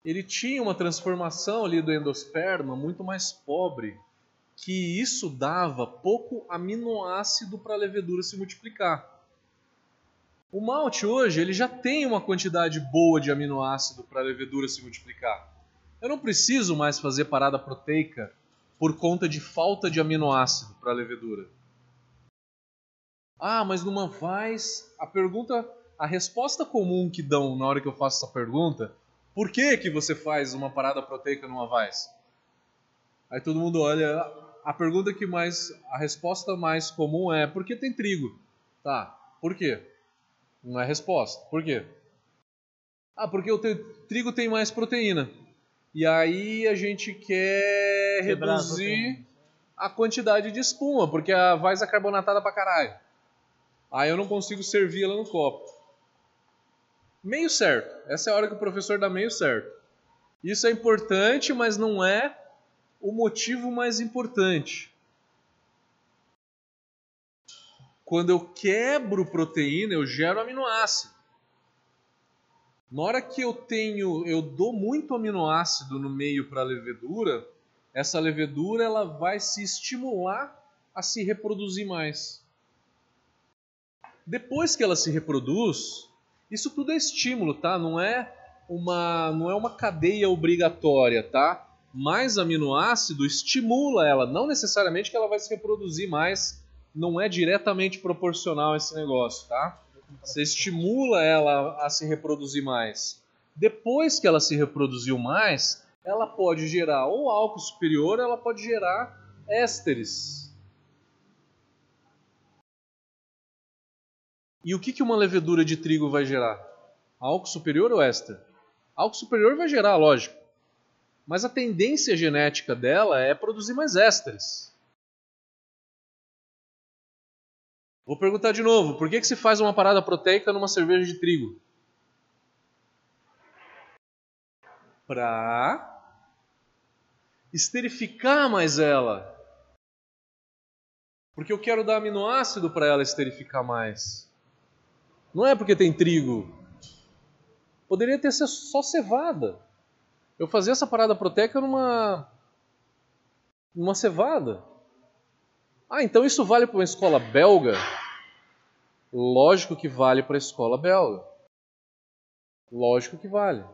Ele tinha uma transformação ali do endosperma muito mais pobre, que isso dava pouco aminoácido para a levedura se multiplicar. O malte hoje ele já tem uma quantidade boa de aminoácido para a levedura se multiplicar. Eu não preciso mais fazer parada proteica por conta de falta de aminoácido para a levedura. Ah, mas numa Vaz, a pergunta, a resposta comum que dão na hora que eu faço essa pergunta, por que que você faz uma parada proteica numa Vaz? Aí todo mundo olha, a pergunta que mais, a resposta mais comum é porque tem trigo. Tá, por quê? Não é resposta. Por quê? Ah, porque o trigo tem mais proteína. E aí a gente quer Quebrar reduzir a, quantidade de espuma, porque a Vais é carbonatada pra caralho. Aí eu não consigo servir ela no copo. Meio certo. Essa é a hora que o professor dá meio certo. Isso é importante, mas não é o motivo mais importante. Quando eu quebro proteína, eu gero aminoácido. Na hora que eu tenho, eu dou muito aminoácido no meio para a levedura, essa levedura ela vai se estimular a se reproduzir mais. Depois que ela se reproduz, isso tudo é estímulo, tá? Não é uma, não é uma cadeia obrigatória, tá? Mais aminoácido estimula ela, não necessariamente que ela vai se reproduzir mais, não é diretamente proporcional esse negócio, tá? Você estimula ela a se reproduzir mais. Depois que ela se reproduziu mais, ela pode gerar ou álcool superior, ela pode gerar ésteres. E o que, que uma levedura de trigo vai gerar? Álcool superior ou éster? Álcool superior vai gerar, lógico. Mas a tendência genética dela é produzir mais ésteres. Vou perguntar de novo, por que, que se faz uma parada proteica numa cerveja de trigo? Para esterificar mais ela. Porque eu quero dar aminoácido para ela esterificar mais. Não é porque tem trigo. Poderia ter só cevada. Eu fazia essa parada proteica numa numa cevada. Ah, então isso vale para uma escola belga? Lógico que vale para a escola belga. Lógico que vale.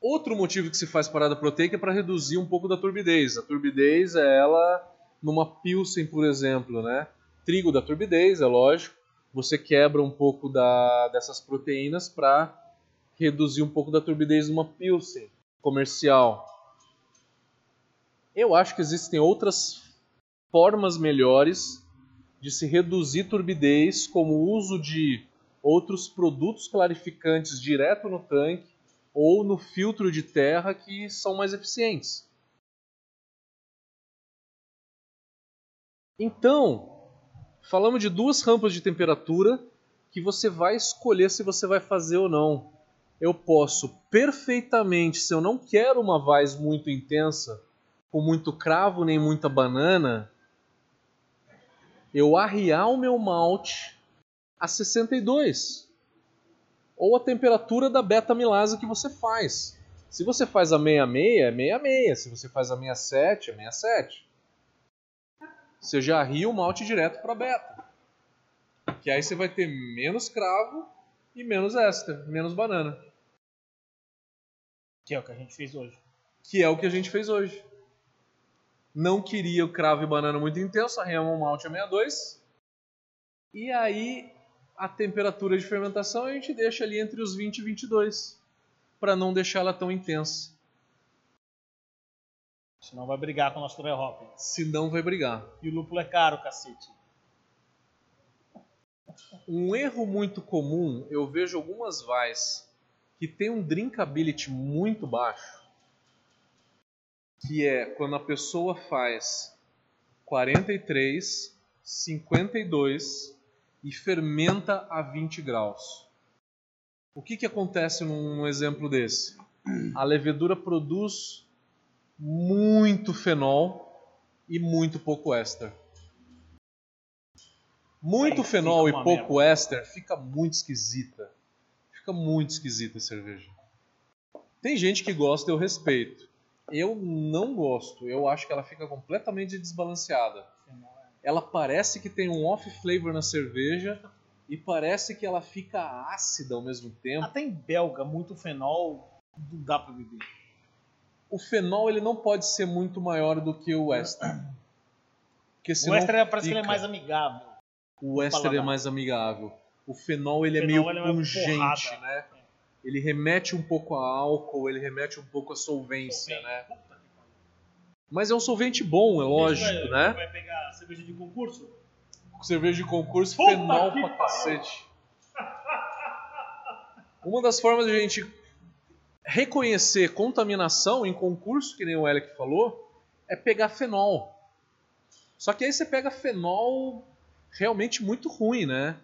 Outro motivo que se faz parada proteica é para reduzir um pouco da turbidez. A turbidez é ela numa pilsen, por exemplo, né? trigo da turbidez, é lógico. Você quebra um pouco da, dessas proteínas para reduzir um pouco da turbidez numa pilsen comercial. Eu acho que existem outras formas melhores de se reduzir turbidez, como o uso de outros produtos clarificantes direto no tanque ou no filtro de terra que são mais eficientes. Então, falamos de duas rampas de temperatura que você vai escolher se você vai fazer ou não. Eu posso perfeitamente, se eu não quero uma vaz muito intensa, com muito cravo nem muita banana, eu arriar o meu malte a 62 ou a temperatura da beta-milase que você faz. Se você faz a 66, é 66. Se você faz a 67, é 67. Você já ria o malte direto para beta. Que aí você vai ter menos cravo e menos éster, menos banana. Que é o que a gente fez hoje. Que é o que a gente fez hoje. Não queria o cravo e banana muito intenso, arriamos o malte a 62. E aí a temperatura de fermentação a gente deixa ali entre os 20 e 22, para não deixar ela tão intensa. Senão vai brigar com o nosso True Hop. Senão vai brigar. E o lúpulo é caro, cacete. Um erro muito comum, eu vejo algumas vais que tem um drinkability muito baixo, que é quando a pessoa faz 43, 52 e fermenta a 20 graus. O que, que acontece num exemplo desse? A levedura produz muito fenol e muito pouco éster. Muito Aí fenol e pouco merda. éster fica muito esquisita. Fica muito esquisita a cerveja. Tem gente que gosta, eu respeito. Eu não gosto. Eu acho que ela fica completamente desbalanceada ela parece que tem um off flavor na cerveja e parece que ela fica ácida ao mesmo tempo. Até em belga, muito fenol, não dá pra beber. O fenol ele não pode ser muito maior do que o éster. Porque o éster é, parece fica. que ele é mais amigável. O éster é mais amigável. O fenol ele o é fenol, é meio ele pungente, é né? Ele remete um pouco a álcool, ele remete um pouco a solvência, né? Mas é um solvente bom, é lógico, vai, né? Vai pegar cerveja de concurso? Cerveja de concurso, Puta fenol pra cacete. Uma das formas de a gente reconhecer contaminação em concurso, que nem o Alec falou, é pegar fenol. Só que aí você pega fenol realmente muito ruim, né?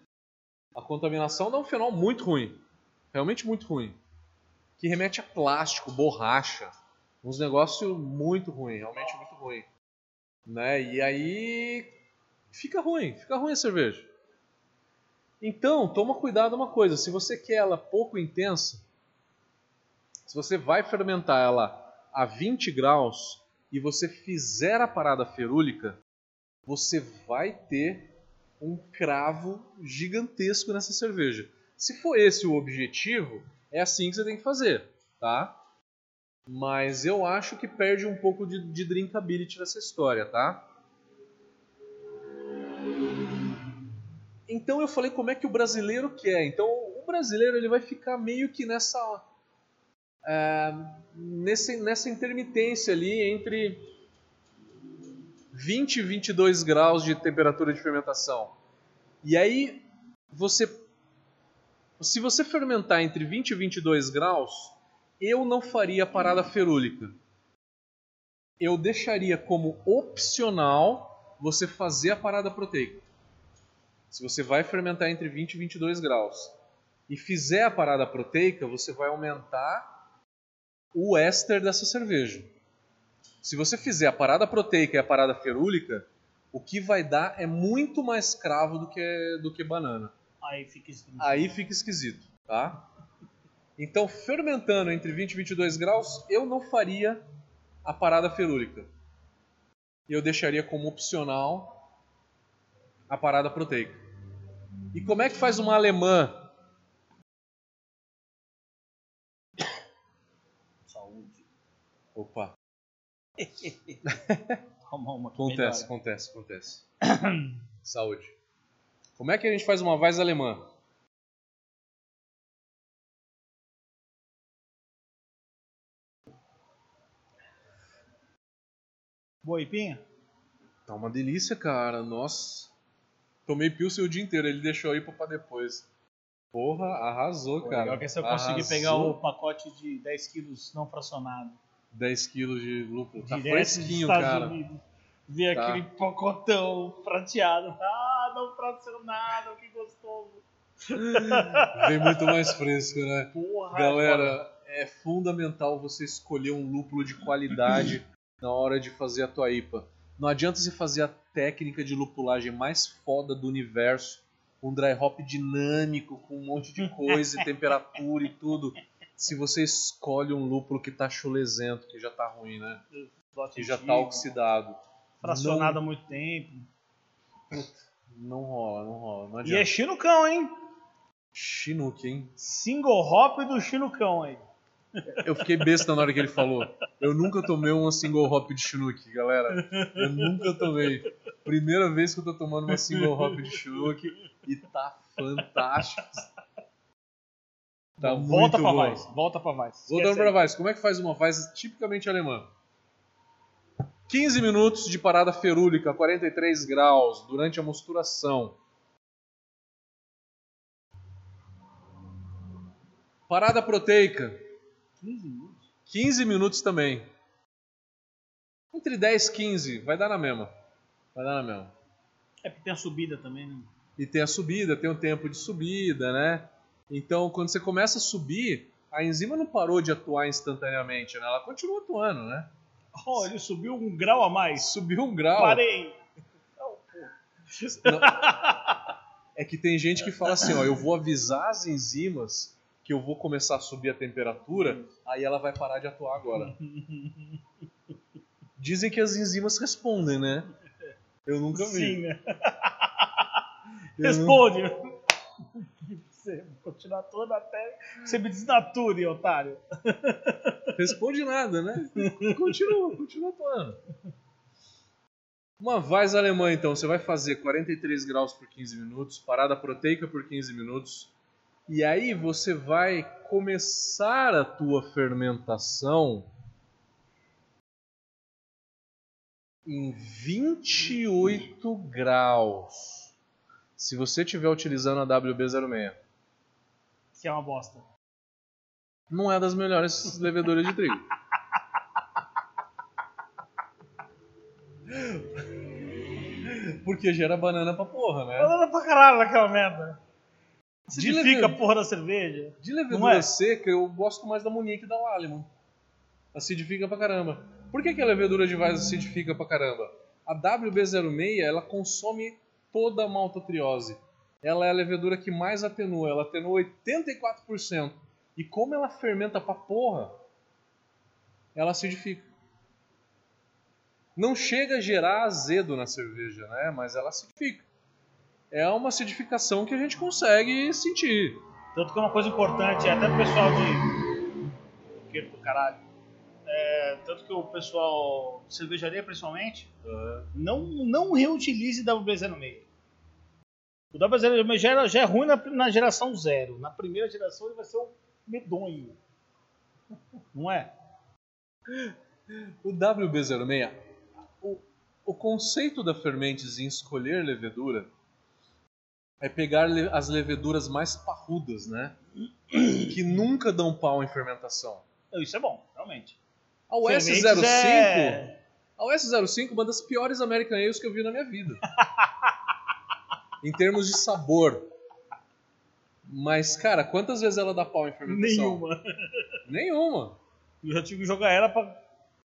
A contaminação dá um fenol muito ruim. Realmente muito ruim. Que remete a plástico, borracha uns negócios muito ruim, realmente muito ruim. Né? E aí fica ruim, fica ruim a cerveja. Então, toma cuidado uma coisa, se você quer ela pouco intensa, se você vai fermentar ela a 20 graus e você fizer a parada ferúlica, você vai ter um cravo gigantesco nessa cerveja. Se for esse o objetivo, é assim que você tem que fazer, tá? Mas eu acho que perde um pouco de, de drinkability nessa história, tá? Então eu falei como é que o brasileiro quer. Então o brasileiro ele vai ficar meio que nessa é, nesse, nessa intermitência ali entre 20 e 22 graus de temperatura de fermentação. E aí você se você fermentar entre 20 e 22 graus, eu não faria parada ferúlica. Eu deixaria como opcional você fazer a parada proteica. Se você vai fermentar entre 20 e 22 graus e fizer a parada proteica, você vai aumentar o éster dessa cerveja. Se você fizer a parada proteica e a parada ferúlica, o que vai dar é muito mais cravo do que, do que banana. Aí fica esquisito. Aí fica esquisito, tá? Então, fermentando entre 20 e 22 graus, eu não faria a parada ferúlica. Eu deixaria como opcional a parada proteica. E como é que faz uma alemã? Saúde. Opa. Toma uma acontece, acontece, acontece. Saúde. Como é que a gente faz uma Weiss alemã? Boa Ipinha? Tá uma delícia, cara. Nossa. Tomei Pilsen o dia inteiro, ele deixou aí pra depois. Porra, arrasou, Pô, cara. Legal que se eu Arrasou. conseguir pegar o pacote de 10 quilos não fracionado. 10 quilos de lúpulo. Tá direto fresquinho, cara. Unidos. Ver Tá. aquele pacotão prateado. Ah, não fracionado, que gostoso. Vem muito mais fresco, né? Porra, Galera, é fundamental você escolher um lúpulo de qualidade na hora de fazer a tua IPA. Não adianta você fazer a técnica de lupulagem mais foda do universo, um dry hop dinâmico com um monte de coisa e temperatura e tudo, se você escolhe um lúpulo que tá chulesento, que já tá ruim, né? Que já tá oxidado. Fracionado há muito tempo. Não rola, não rola. Não E é chinucão, hein? Chinook, hein? Single hop do chinucão aí. Eu fiquei besta na hora que ele falou. Eu nunca tomei uma single hop de Chinook, galera. Eu nunca tomei. Primeira vez que eu tô tomando uma single hop de Chinook e tá fantástico. Tá Bom, muito volta pra bom. Vaz. Volta pra Vaz. Voltando pra Weiss, como é que faz uma Weiss tipicamente alemã? 15 minutos de parada ferúlica, 43 graus, durante a mosturação. Parada proteica, aí. 15 minutos. 15 minutos também. Entre 10 e 15, vai dar na mesma. Vai dar na mesma. É porque tem a subida também, né? E tem a subida, tem o tempo de subida, né? Então, quando você começa a subir, a enzima não parou de atuar instantaneamente, né? Ela continua atuando, né? Oh, ele subiu um grau a mais. Subiu um grau. Parei. Não. É que tem gente que fala assim, ó, eu vou avisar as enzimas que eu vou começar a subir a temperatura, aí ela vai parar de atuar agora. Dizem que as enzimas respondem, né? Eu nunca vi. Sim, né? Eu Responde. Você continuar todo até você me desnature, otário. Responde nada, né? Continua, continua atuando. Uma Weiss alemã, então, você vai fazer 43 graus por 15 minutos, parada proteica por 15 minutos, e aí você vai começar a tua fermentação em 28 graus. Se você estiver utilizando a WB06. Que é uma bosta. Não é das melhores leveduras de trigo. Porque gera banana pra porra, né? Falando pra caralho naquela merda. De Acidifica leve- a porra da cerveja. De levedura é? seca, eu gosto mais da Monique e da Lallemand. Acidifica pra caramba. Por que, que a levedura de Weiss acidifica pra caramba? A WB06, ela consome toda a maltotriose. Ela é a levedura que mais atenua, ela atenua 84%. E como ela fermenta pra porra, ela acidifica. Não chega a gerar azedo na cerveja, né? Mas ela acidifica. É uma acidificação que a gente consegue sentir. Tanto que é uma coisa importante, até pro pessoal de. Roqueiro do caralho. É, tanto que o pessoal cervejaria, principalmente, não, não reutilize WB06. O WB06 já, já é ruim na, na geração zero. Na primeira geração ele vai ser um medonho. Não é? O WB06, o, o conceito da Fermentes em escolher levedura é pegar as leveduras mais parrudas, né? Que nunca dão pau em fermentação. Isso é bom, realmente. A Fermentes US05, é- a US05 é uma das piores American Ales que eu vi na minha vida. em termos de sabor. Mas, cara, quantas vezes ela dá pau em fermentação? Nenhuma. Nenhuma. Eu já tive que jogar ela pra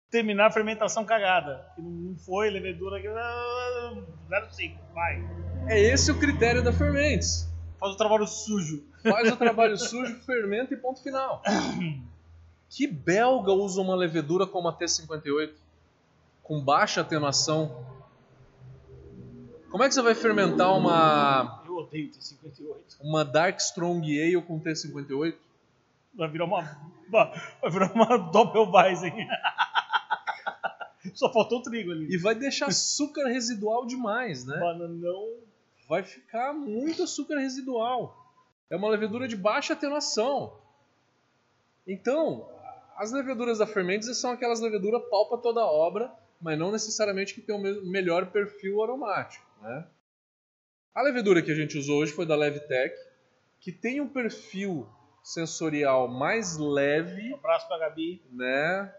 terminar a fermentação cagada. Que não foi, levedura. que- 0,5, vai. É esse o critério da Fermentes. Faz o trabalho sujo. Faz o trabalho sujo, fermenta e ponto final. Que belga usa uma levedura como a T58? Com baixa atenuação? Como é que você vai fermentar uma, Eu odeio T58. uma Dark Strong Ale com T58? Vai virar uma. Vai virar uma Doppelweizen. Só faltou trigo ali. E vai deixar açúcar residual demais, né? Bananão. Vai ficar muito açúcar residual. É uma levedura de baixa atenuação. Então, as leveduras da Fermentes são aquelas leveduras pau pra toda obra, mas não necessariamente que tem o melhor perfil aromático, né? A levedura que a gente usou hoje foi da Levtech, que tem um perfil sensorial mais leve. Um abraço pra Gabi. Né?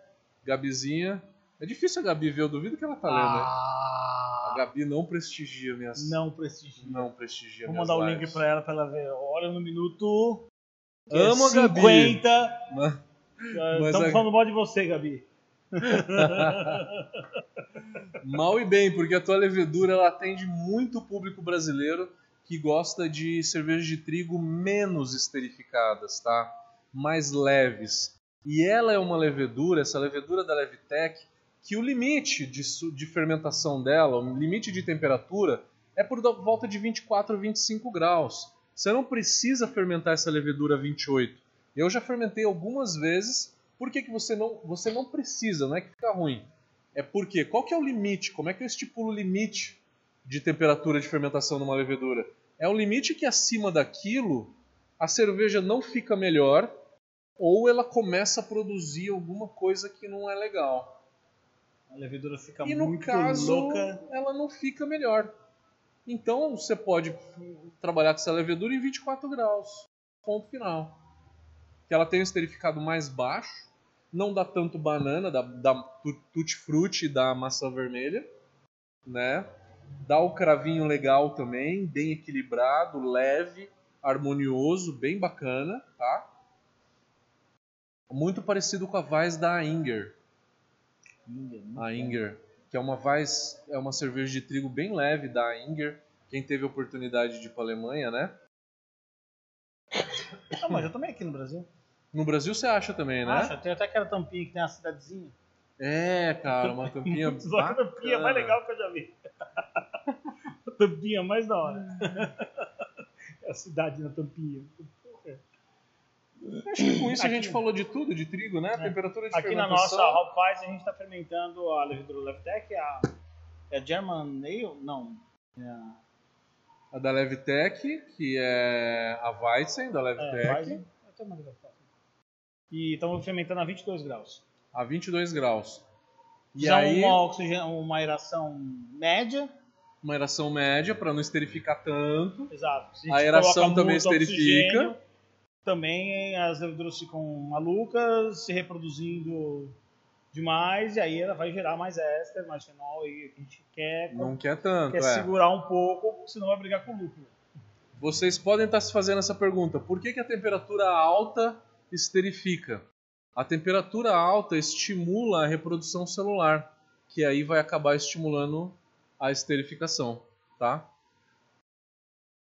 Gabizinha. É difícil a Gabi ver, eu duvido que ela tá lendo, ah, A Gabi não prestigia minhas. Não prestigia. Não prestigia Vou mandar o lives. link pra ela, pra ela ver. Olha no minuto. Amo é a Gabi. 50. Mas- Mas Estamos a- falando mal de você, Gabi. Mal e bem, porque a tua levedura ela atende muito o público brasileiro que gosta de cervejas de trigo menos esterificadas, tá? Mais leves. E ela é uma levedura, essa levedura da Levitec, que o limite de, de fermentação dela, o limite de temperatura, é por volta de 24 a 25 graus. Você não precisa fermentar essa levedura a 28. Eu já fermentei algumas vezes. Por que, que você, não, você não precisa? Não é que fica ruim. É porque qual que é o limite? Como é que eu estipulo o limite de temperatura de fermentação numa levedura? É um limite que acima daquilo a cerveja não fica melhor ou ela começa a produzir alguma coisa que não é legal. A levedura fica E muito caso, louca. ela não fica melhor. Então você pode trabalhar com essa levedura em 24 graus. Ponto final. Que ela tem um esterificado mais baixo, não dá tanto banana, dá, dá tu- tutti-frutti da maçã vermelha, né? Dá o cravinho legal também, bem equilibrado, leve, harmonioso, bem bacana, tá? Muito parecido com a Weiss da Inger. A Inger, que é uma Weiss, é uma cerveja de trigo bem leve da Inger. Quem teve a oportunidade de ir para Alemanha, né? Ah, mas eu também aqui no Brasil. No Brasil você acha também, né? Acha? Tem até aquela tampinha que tem uma cidadezinha. É, cara, uma tampinha louca, a tampinha mais legal que eu já vi. a tampinha mais da hora. É a cidade na tampinha. Acho que com isso a Aqui- gente falou de tudo, de trigo, né? É. Temperatura de Aqui na fermentação. nossa Hopweiss a gente está fermentando a levedura Levtech, a, é a German Ale? Não. É a, A da Levtech, que é a Weizen da é, Levtech, Weizen. Até mandei pra fora. E estamos fermentando a 22 graus. a 22 graus. E Já aí, uma, oxigen... uma aeração média. uma aeração média para não esterificar tanto. Exato. A gente aeração também esterifica. oxigênio, Também as leveduras ficam malucas, se reproduzindo demais, e aí ela vai gerar mais éster, mais fenol, e a gente quer, Não quer tanto, quer é. segurar um pouco, senão vai brigar com o lúpulo. Vocês podem estar se fazendo essa pergunta: por que, que a temperatura alta esterifica? A temperatura alta estimula a reprodução celular, que aí vai acabar estimulando a esterificação, tá?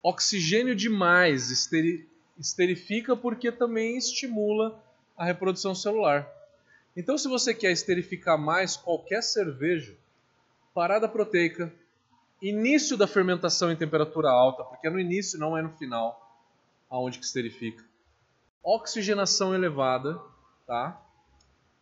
Oxigênio demais esteri- esterifica porque também estimula a reprodução celular. Então, se você quer esterificar mais qualquer cerveja, parada proteica, início da fermentação em temperatura alta, porque é no início, não é no final, aonde que esterifica. Oxigenação elevada, tá?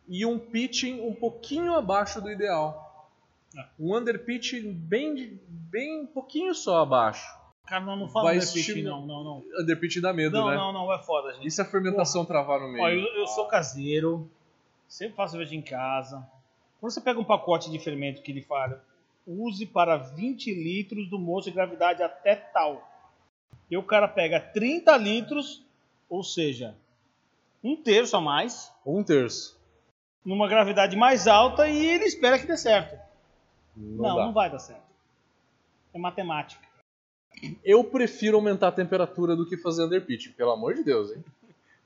E um pitching um pouquinho abaixo do ideal. Ah. Um underpitching bem, bem um pouquinho só abaixo. Cara, não, não fala Vai underpitch, estimular- não, não, não. Underpitching dá medo, Não, né? não, não, é foda, gente. E se a fermentação travar no meio? Ó, eu, eu sou caseiro, sempre faço cerveja em casa. Quando você pega um pacote de fermento que ele fala, use para 20 litros do moço de gravidade até tal. E o cara pega 30 litros, ou seja, um terço a mais, Um terço. numa gravidade mais alta e ele espera que dê certo. Não, Não, não vai dar certo. É matemática. Eu prefiro aumentar a temperatura do que fazer underpitching, pelo amor de Deus, hein?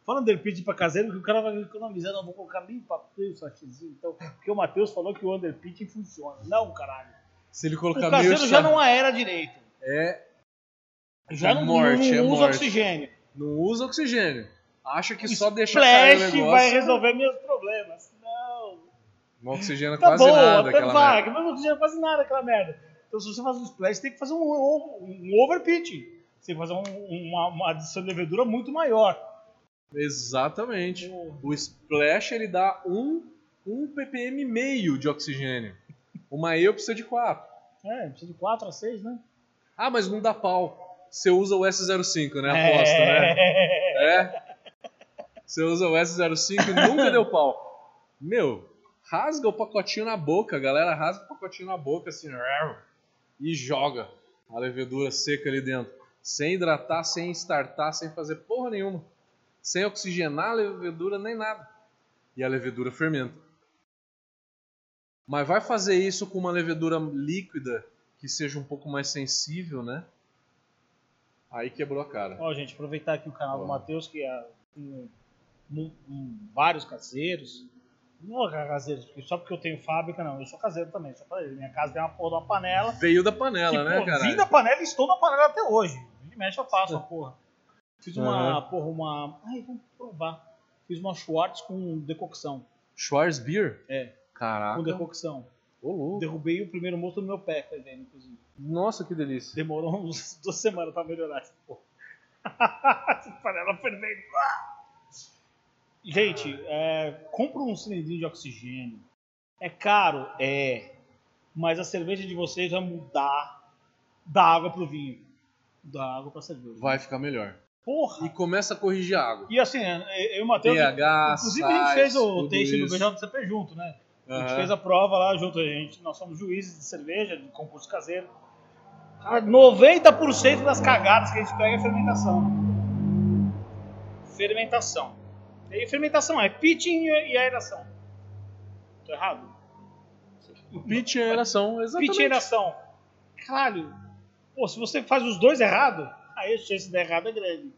Fala underpitch para caseiro que o cara vai economizar, não vou colocar nem papel, sachezinho, então, porque o Matheus falou que o underpitch funciona. Não, caralho. Se ele O colocar meio caseiro já chá- não aera direito. É, Já É não, morte, não é usa morte. oxigênio. Não usa oxigênio. Acha que só deixa cair o Splash negócio. vai resolver meus problemas. Não. Não oxigena Tá quase bom, nada até aquela vai, merda. mas não oxigena quase nada aquela merda. Então se você faz um splash, tem que fazer um, um, um overpitch. Você tem que fazer um- uma, uma adição de levedura muito maior. Exatamente. Oh. O splash ele dá um, um ppm meio de oxigênio. Uma ale precisa de 4. É, precisa de 4 a 6, né? Ah, mas não dá pau. Você usa o S05, né? Aposta, né? É. Você usa o S05 e nunca deu pau. Meu, rasga o pacotinho na boca, galera. Rasga o pacotinho na boca, assim. E joga a levedura seca ali dentro. Sem hidratar, sem startar, sem fazer porra nenhuma. Sem oxigenar a levedura nem nada. E a levedura fermenta. Mas vai fazer isso com uma levedura líquida que seja um pouco mais sensível, né? Aí quebrou a cara. Ó, gente, aproveitar aqui o canal do Matheus, que é um, um, um, vários caseiros. Não é caseiros, porque só porque eu tenho fábrica, não. Eu sou caseiro também, só pra ele. Minha casa tem uma porra de uma panela. Veio da panela, que, né, cara? Vim da panela e estou na panela até hoje. Me mexe, eu faço uma porra. Fiz uma, uhum. porra, uma... Ai, vamos provar. Fiz uma Schwartz com decocção. Schwartz Beer? É. Caraca. Com decocção. Ô. Derrubei o primeiro moço no meu pé, fazendo, inclusive. Nossa, que delícia. Demorou uns duas semanas pra melhorar essa porra. essa panela fervendo. Gente, é, compra um cilindrinho de oxigênio. É caro? É. Mas a cerveja de vocês vai mudar da água pro vinho. Da água pra cerveja. Vai ficar melhor. Porra! E começa a corrigir a água. E assim, eu e o Matheus. pH, inclusive sais, a gente fez o taste isso. no BJCP junto, né? A gente fez a prova lá junto, a gente, nós somos juízes de cerveja, de concurso caseiro. Cara, 90% das cagadas que a gente pega é fermentação. Fermentação. E fermentação é pitching e aeração. Tô errado? O pitch e aeração, exatamente. Pitching e aeração. Caralho. Pô, se você faz os dois errado, aí a chance de dar errado é grande.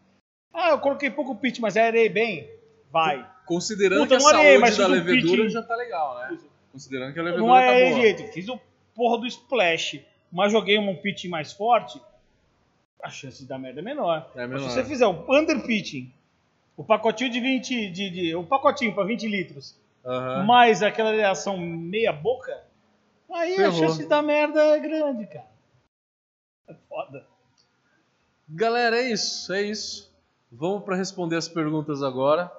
Ah, eu coloquei pouco pitch, mas aerei bem. Vai. Considerando Puta, que a não areei, saúde mas da um levedura pitch- já tá legal, né? Considerando que a Não levedura é tá boa. jeito. Fiz o porra do splash, mas joguei um pitching mais forte, a chance dar merda é menor. É Mas menor. se você fizer o under pitching, o pacotinho de 20, de, de, o pacotinho para 20 litros, Aham. mais aquela reação meia boca, aí a Ferrou. chance de dar merda é grande, cara. É foda. Galera, é isso, é isso. Vamos para responder as perguntas agora.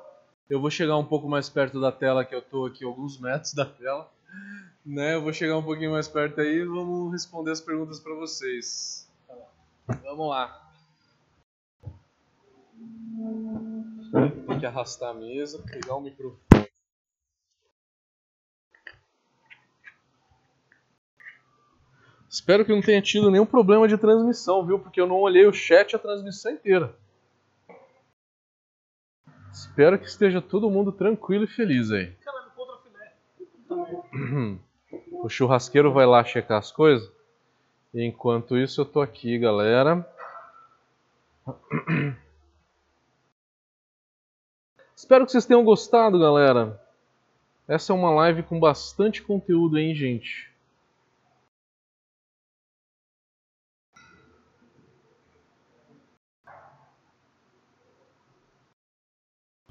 Eu vou chegar um pouco mais perto da tela, que eu tô aqui alguns metros da tela. Né? Eu vou chegar um pouquinho mais perto aí e vamos responder as perguntas para vocês. Vamos lá. Tem que arrastar a mesa, pegar o microfone. Espero que não tenha tido nenhum problema de transmissão, viu? Porque eu não olhei o chat a transmissão inteira. Espero que esteja todo mundo tranquilo e feliz aí. Caralho, contra filé. O churrasqueiro vai lá checar as coisas. Enquanto isso eu tô aqui, galera. Espero que vocês tenham gostado, galera. Essa é uma live com bastante conteúdo, hein, gente?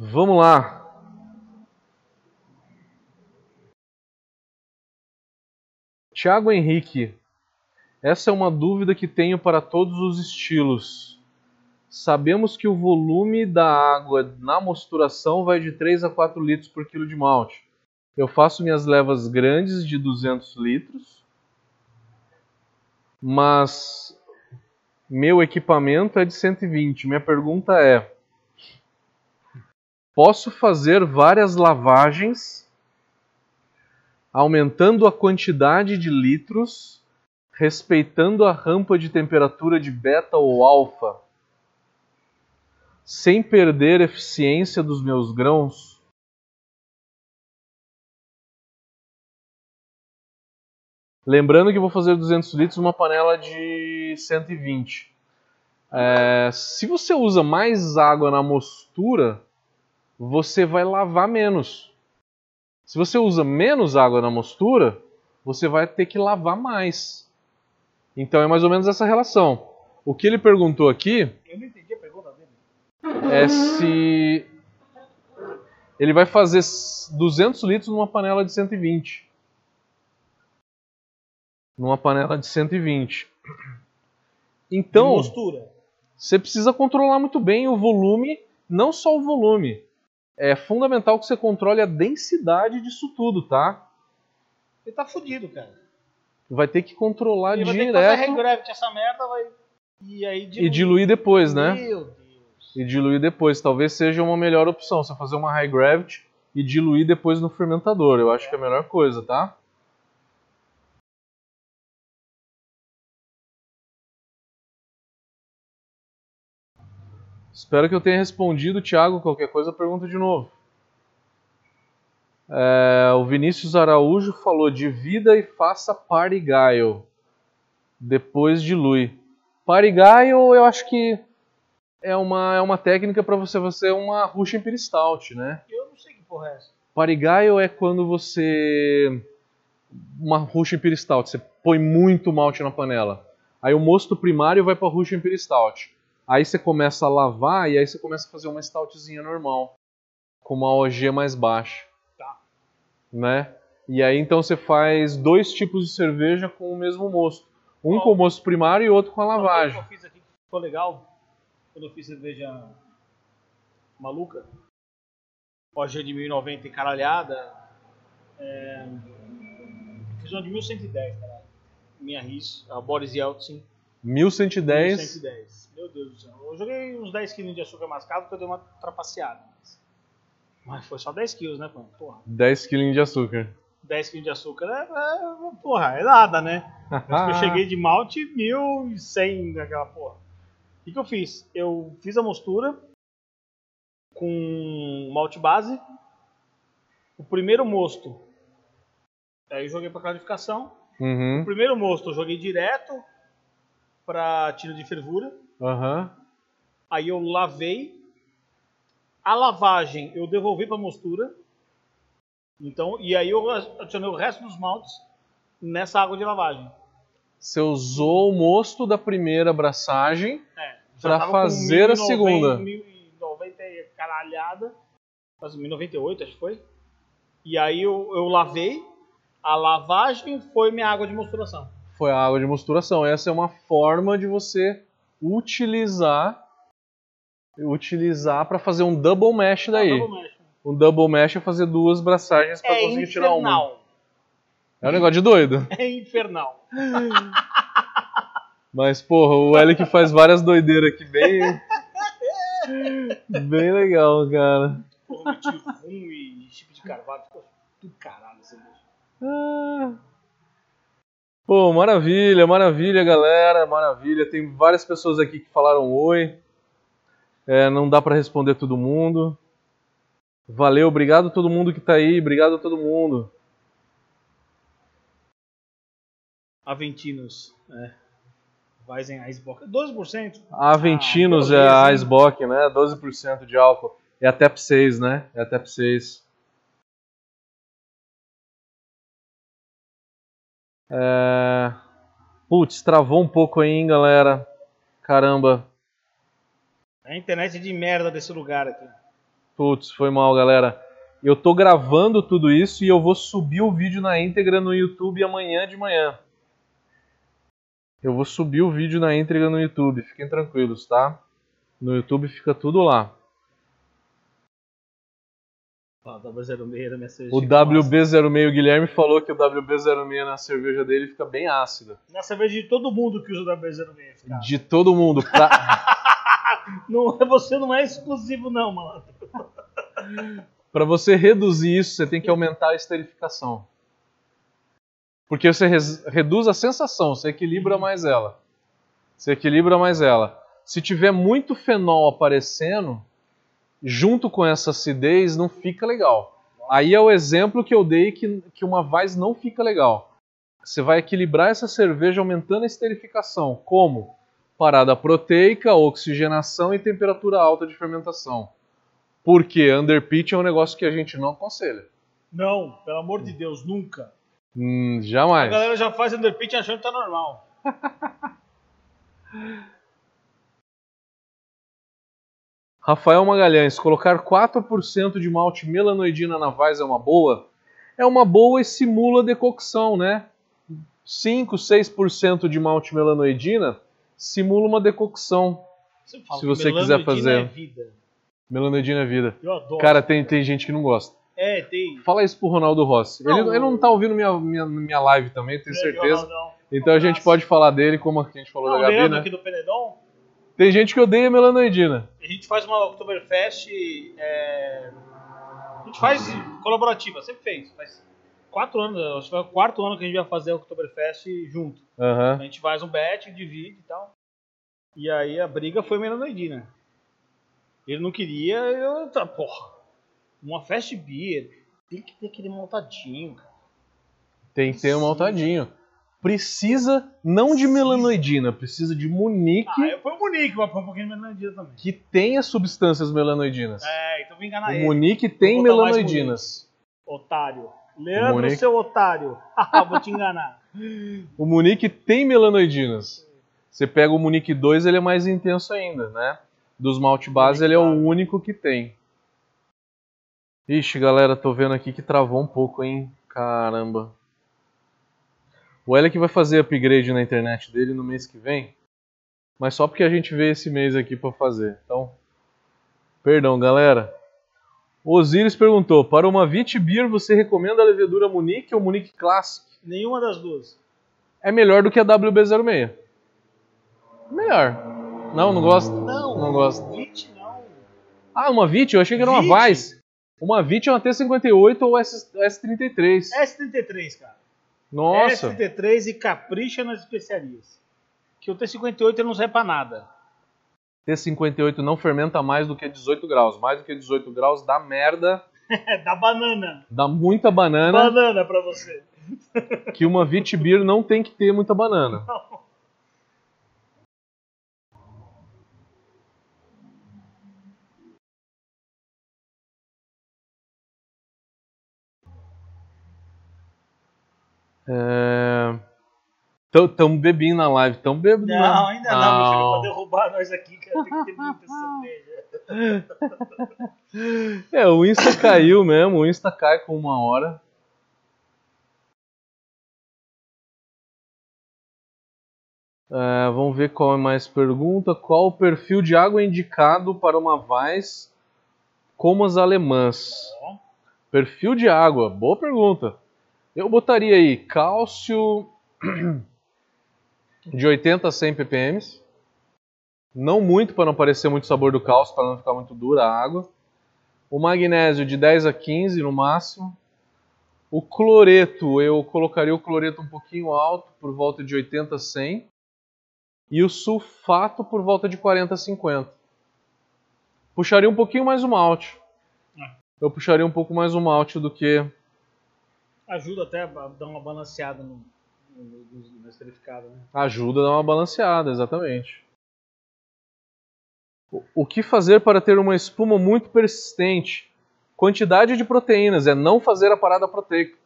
Vamos lá. Tiago Henrique, essa é uma dúvida que tenho para todos os estilos. Sabemos que o volume da água na mosturação vai de 3 a 4 litros por quilo de malte. Eu faço minhas levas grandes de 200 litros, mas meu equipamento é de 120. Minha pergunta é: posso fazer várias lavagens aumentando a quantidade de litros, respeitando a rampa de temperatura de beta ou alfa, sem perder a eficiência dos meus grãos? Lembrando que vou fazer 200 litros numa panela de 120. É, se você usa mais água na mostura, você vai lavar menos. Se você usa menos água na mostura, você vai ter que lavar mais. Então é mais ou menos essa relação. O que ele perguntou aqui Eu não entendi a pergunta dele. é se ele vai fazer 200 litros numa panela de 120. Numa panela de 120. Então, você precisa controlar muito bem o volume, não só o volume. É fundamental que você controle a densidade disso tudo, tá? Ele tá fudido, cara. vai ter que controlar E vai ter que direto fazer regravity essa merda, vai. E aí e diluir depois, né? Meu Deus. E diluir depois. Talvez seja uma melhor opção. Você fazer uma high gravity e diluir depois no fermentador. Eu acho que é a melhor coisa, tá? Espero que eu tenha respondido, Thiago. Qualquer coisa, pergunta de novo. É, o Vinícius Araújo falou: divida e faça parigaio. Depois dilui. Parigaio, eu acho que é uma, é uma técnica para você fazer uma Russian Imperial Stout, né? Eu não sei que porra é essa. Parigaio é quando você. Uma Russian Imperial Stout, você põe muito malte na panela. Aí o mosto primário vai para Russian Imperial Stout. Aí você começa a lavar e aí você começa a fazer uma stoutzinha normal, com uma OG mais baixa. Tá. Né? E aí então você faz dois tipos de cerveja com o mesmo mosto. Um com o mosto primário e outro com a Uma coisa lavagem. que eu fiz aqui que ficou legal, quando eu fiz cerveja maluca, OG de 1090 encaralhada, é... fiz uma de 1110, cara. Minha RIS, a Boris Yeltsin. 1110. 1110. Meu Deus do céu. Eu joguei uns 10 kg de açúcar mascavo porque eu dei uma trapaceada. Mas, foi só 10 kg, né, pô? Porra. 10 kg de açúcar. 10 kg de açúcar é, é, porra, é nada, né? Mas que eu cheguei de malte 1100 daquela porra. O que, que eu fiz? Eu fiz a mostura com malte base. O primeiro mosto, aí eu joguei para clarificação. Uhum. O primeiro mosto eu joguei direto para tiro de fervura. Aham. Aí eu lavei. A lavagem eu devolvi para mostura. Então, e aí eu adicionei o resto dos maltes nessa água de lavagem. Você usou o mosto da primeira abraçagem. É, Pra tava com fazer a 1090, segunda. 1090 e caralhada. Quase 1098, acho que foi. E aí eu, eu lavei. A lavagem foi minha água de mosturação. Foi a água de mosturação. Essa é uma forma de você utilizar utilizar para fazer um double mash daí. Ah, double mash. Um double mash é fazer duas braçagens para É conseguir tirar uma. infernal. É um negócio de doido. É infernal. Mas, porra, o L que faz várias doideiras aqui bem. bem legal, cara. Porra, meti rum e chip de carvalho. Ficou tudo caralho essa cerveja. Ah. Pô, maravilha, maravilha, galera, maravilha. Tem várias pessoas aqui que falaram oi. É, não dá pra responder todo mundo. Valeu, obrigado a todo mundo que tá aí, obrigado a todo mundo. Aventinos. É. Weizen Eisbock. 12%. Aventinos Ah, é a? Icebock, né? 12% de álcool. É a TEP 6, né? É a TEP 6. É... Putz, travou um pouco aí, hein, galera. Caramba. É a internet de merda desse lugar aqui. Putz, foi mal, galera. Eu tô gravando tudo isso e eu vou subir o vídeo na íntegra no YouTube amanhã de manhã. Eu vou subir o vídeo na íntegra no YouTube, fiquem tranquilos, tá? No YouTube fica tudo lá. Ó, W06 da minha cerveja. O fica massa. WB06 Guilherme falou que o WB06 na cerveja dele fica bem ácida. Na cerveja de todo mundo que usa o W06, cara. De todo mundo. Pra, Não, você não é exclusivo, não, mano. pra você reduzir isso, você tem que aumentar a esterificação. Porque você reduz a sensação, você equilibra mais ela. Você equilibra mais ela. Se tiver muito fenol aparecendo, junto com essa acidez, não fica legal. Aí é o exemplo que eu dei que, que uma Weiss não fica legal. Você vai equilibrar essa cerveja aumentando a esterificação. Como? Parada proteica, oxigenação e temperatura alta de fermentação. Porque underpitch é um negócio que a gente não aconselha. Não, pelo amor de Deus, nunca. Hum, A jamais. galera já faz underpitch achando que tá normal. Rafael Magalhães, colocar 4% de malte melanoidina na Weiss é uma boa? É uma boa e simula decocção, né? 5, 6% de malte melanoidina simula uma decocção. Você Se você quiser fazer. É vida. Melanoidina é vida. Eu adoro. Cara, tem, tem gente que não gosta. É, tem. Fala isso pro Ronaldo Rossi. Não, ele, ele não tá ouvindo minha, minha, minha live também, tenho certeza. Ronaldão. Então a gente pode falar dele como a gente falou Não, da Gabi, né? aqui do Penedon, Tem gente que odeia melanoidina. a gente faz uma Oktoberfest. É... A gente faz colaborativa, sempre fez. Faz quatro anos, acho que vai o quarto ano que a gente vai fazer a Oktoberfest junto. A Aham. gente faz um bet, divide e tal. E aí a briga foi melanoidina. Ele não queria, eu. Tá, porra. Uma fast beer tem que ter aquele montadinho, cara. Tem que ter um Sim. Precisa não de melanoidina, precisa de munique Ah, fui o Munique, mas foi um pouquinho de melanoidina também. que tenha substâncias melanoidinas. É, então vou enganar o ele. munique tem melanoidinas. Otário. Leandro, Munique. seu otário. Haha, vou te enganar. O munique tem melanoidinas. Você pega o munique 2, ele é mais intenso ainda, né? Dos malte base, ele é o único que tem. Ixi, galera, tô vendo aqui que travou um pouco, hein? Caramba. O Elec vai fazer upgrade na internet dele no mês que vem, mas só porque a gente vê esse mês aqui pra fazer. Então, perdão, galera. Osiris perguntou: para uma Vit Beer você recomenda a levedura Munique ou Munique Classic? Nenhuma das duas. é melhor do que a WB06. Melhor. Não, não gosto. Não, Não gosto. Vit não. Ah, uma VIT? Eu achei que era uma VIT? Vice. Uma VIT é uma T58 ou S, S33. S33, cara. Nossa. S33 e capricha nas especiarias. Que o T58 ele não serve pra nada. T58 não fermenta mais do que 18 graus. Mais do que 18 graus dá merda, É, da banana. dá muita banana, Banana pra você. que uma VIT Beer não tem que ter muita banana. É... Tão, tão bebinho na live, tão bebendo. Não, ainda não, meu filho. Pra derrubar nós aqui, cara, tem que ter muita cerveja. É, o Insta caiu mesmo, o Insta cai com uma hora. É, vamos ver qual é mais pergunta. Qual o perfil de água indicado para uma Weiss como as alemãs? Perfil de água, boa pergunta. Eu botaria aí cálcio de 80 a 100 ppm. Não muito para não parecer muito sabor do cálcio, para não ficar muito dura a água. O magnésio de 10 a 15 no máximo. O cloreto, eu colocaria o cloreto um pouquinho alto, por volta de 80 a 100. E o sulfato por volta de 40 a 50. Puxaria um pouquinho mais o malte. É. Eu puxaria um pouco mais o malte do que Ajuda até a dar uma balanceada no, no, no, no esterificado, né? Ajuda a dar uma balanceada, exatamente. O- O que fazer para ter uma espuma muito persistente? Quantidade de proteínas, é não fazer a parada proteica.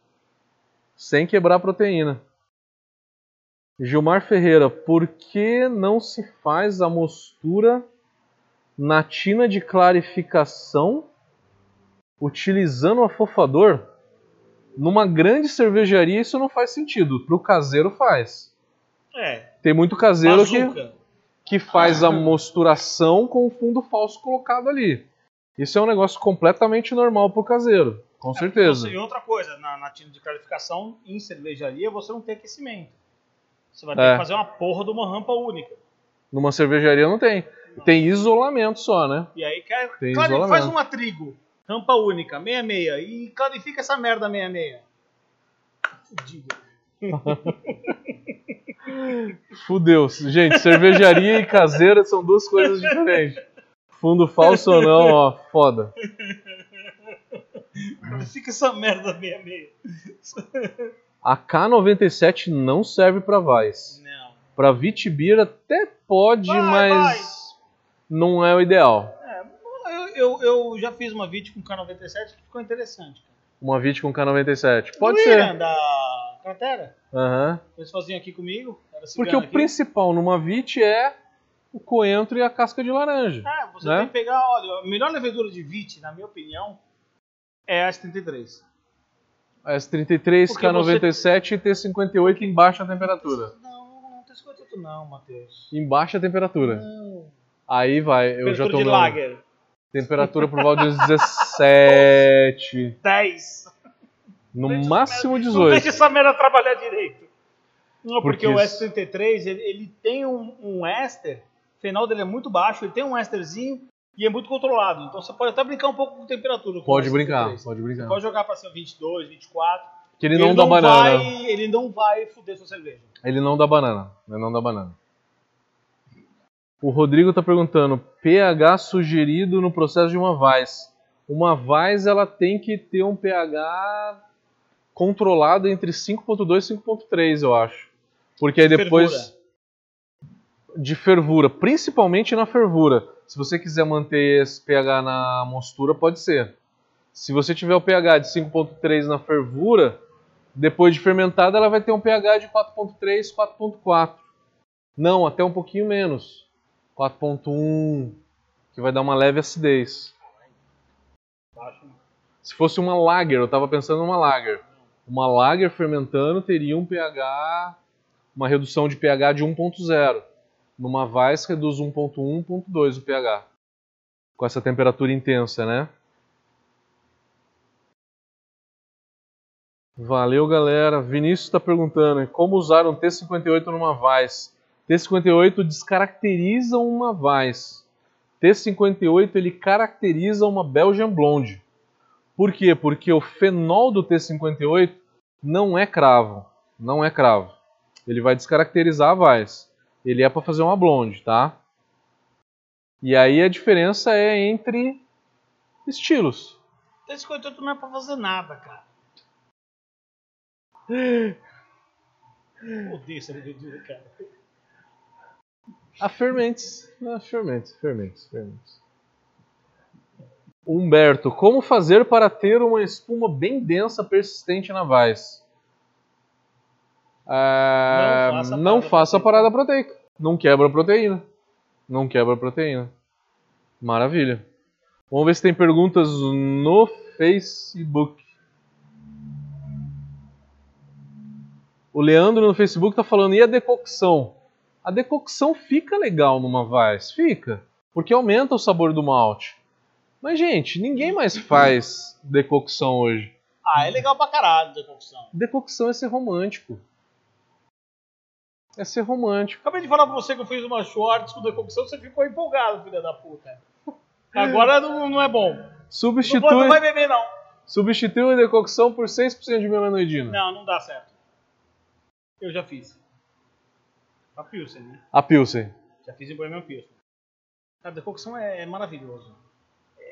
Sem quebrar a proteína. Gilmar Ferreira, por que não se faz a mostura na tina de clarificação utilizando o afofador? Numa grande cervejaria isso não faz sentido, para o caseiro faz. É, Tem muito caseiro que, bazuca. que faz a mosturação com o fundo falso colocado ali. Isso é um negócio completamente normal pro caseiro, com certeza. E outra coisa, na, na tina de clarificação, em cervejaria, você não tem aquecimento. Você vai ter É. que fazer uma porra de uma rampa única. Numa cervejaria não tem. Tem isolamento só, né? E aí quer, Tem claro, isolamento. faz uma trigo, rampa única, 66, e clarifica essa merda 66. Fudido. Fudeu. Gente, cervejaria e caseira são duas coisas diferentes. Fundo falso ou não, ó, foda. Clarifica essa merda 66. A K97 não serve pra Weiss. Não. Pra Vitibir até pode, Vai, mas vai. não é o ideal. Eu, eu, já fiz uma vídeo com K97 que ficou interessante. Cara. Uma Vit com K97. Pode Do ser. Da Cratera. Aham. Eles faziam aqui comigo. Porque cigano o aqui. principal numa Vit é o coentro e a casca de laranja. É, você né? tem que pegar, olha, a melhor levedura de VIT, na minha opinião, é a S33. S33, Porque K97 e T58 em baixa temperatura. Não, não tem 58 não, Matheus. Em baixa temperatura. Não. Aí vai, eu já Temperatura tô de lager. Temperatura por volta de 17. 10. No Deixa máximo Não 18. deixa essa merda trabalhar direito. Não, porque, Porque o isso- S33, ele, ele tem um, um éster, o final dele é muito baixo, ele tem um ésterzinho e é muito controlado. Então você pode até brincar um pouco com temperatura. com Pode S33. brincar, pode Você brincar. pode jogar pra ser 22, 24. Que ele não dá vai, banana. ele não vai fuder sua cerveja. Ele não dá banana. Ele não dá banana. O Rodrigo tá perguntando: pH sugerido no processo de uma Weiss. Uma Weiss ela tem que ter um pH controlado entre 5.2 e 5.3, eu acho. Porque aí depois Fervura. de fervura, principalmente na fervura. Se você quiser manter esse pH na mostura, pode ser. Se você tiver o pH de 5.3 na fervura, depois de fermentada ela vai ter um pH de 4.3, 4.4. Não, até um pouquinho menos. 4.1, que vai dar uma leve acidez. Se fosse uma lager, eu estava pensando numa lager. Uma lager fermentando teria um pH, uma redução de pH de 1.0. Numa Weiss reduz 1.1, 1.2 o pH. Com essa temperatura intensa, né? Valeu, galera. Vinícius está perguntando como usar um T58 numa Weiss. T58 descaracteriza uma Weiss. T58 ele caracteriza uma Belgian Blonde. Por quê? Porque o fenol do T58 não é cravo. Não é cravo. Ele vai descaracterizar a Weiss. Ele é para fazer uma blonde, tá? E aí a diferença é entre estilos. Esse 58 não é pra fazer nada, cara. Odeio essa cara. A fermentes. A fermentes, fermentes, fermentes. Humberto, como fazer para ter uma espuma bem densa persistente na Weiss? Ah, Não faça a não parada faça proteica. parada proteica. Não quebra a proteína. Não quebra a proteína. Maravilha. Vamos ver se tem perguntas no Facebook. O Leandro no Facebook tá falando, e a decocção? A decocção fica legal numa Weiss, fica, porque aumenta o sabor do malte. Mas, gente, ninguém mais faz decocção hoje. Ah, é legal pra caralho decocção. Decocção é ser romântico. É ser romântico. Acabei de falar pra você que eu fiz uma shorts com decocção, você ficou empolgado, filha da puta. Agora não, não é bom. Não, Substitui, não vai beber, não. substitui a decocção por 6% de melanoidina. Não, não dá certo. Eu já fiz. A Pilsen, né? A Pilsen. Já fiz em Bohemian Pilsen. A decocção é, é maravilhoso.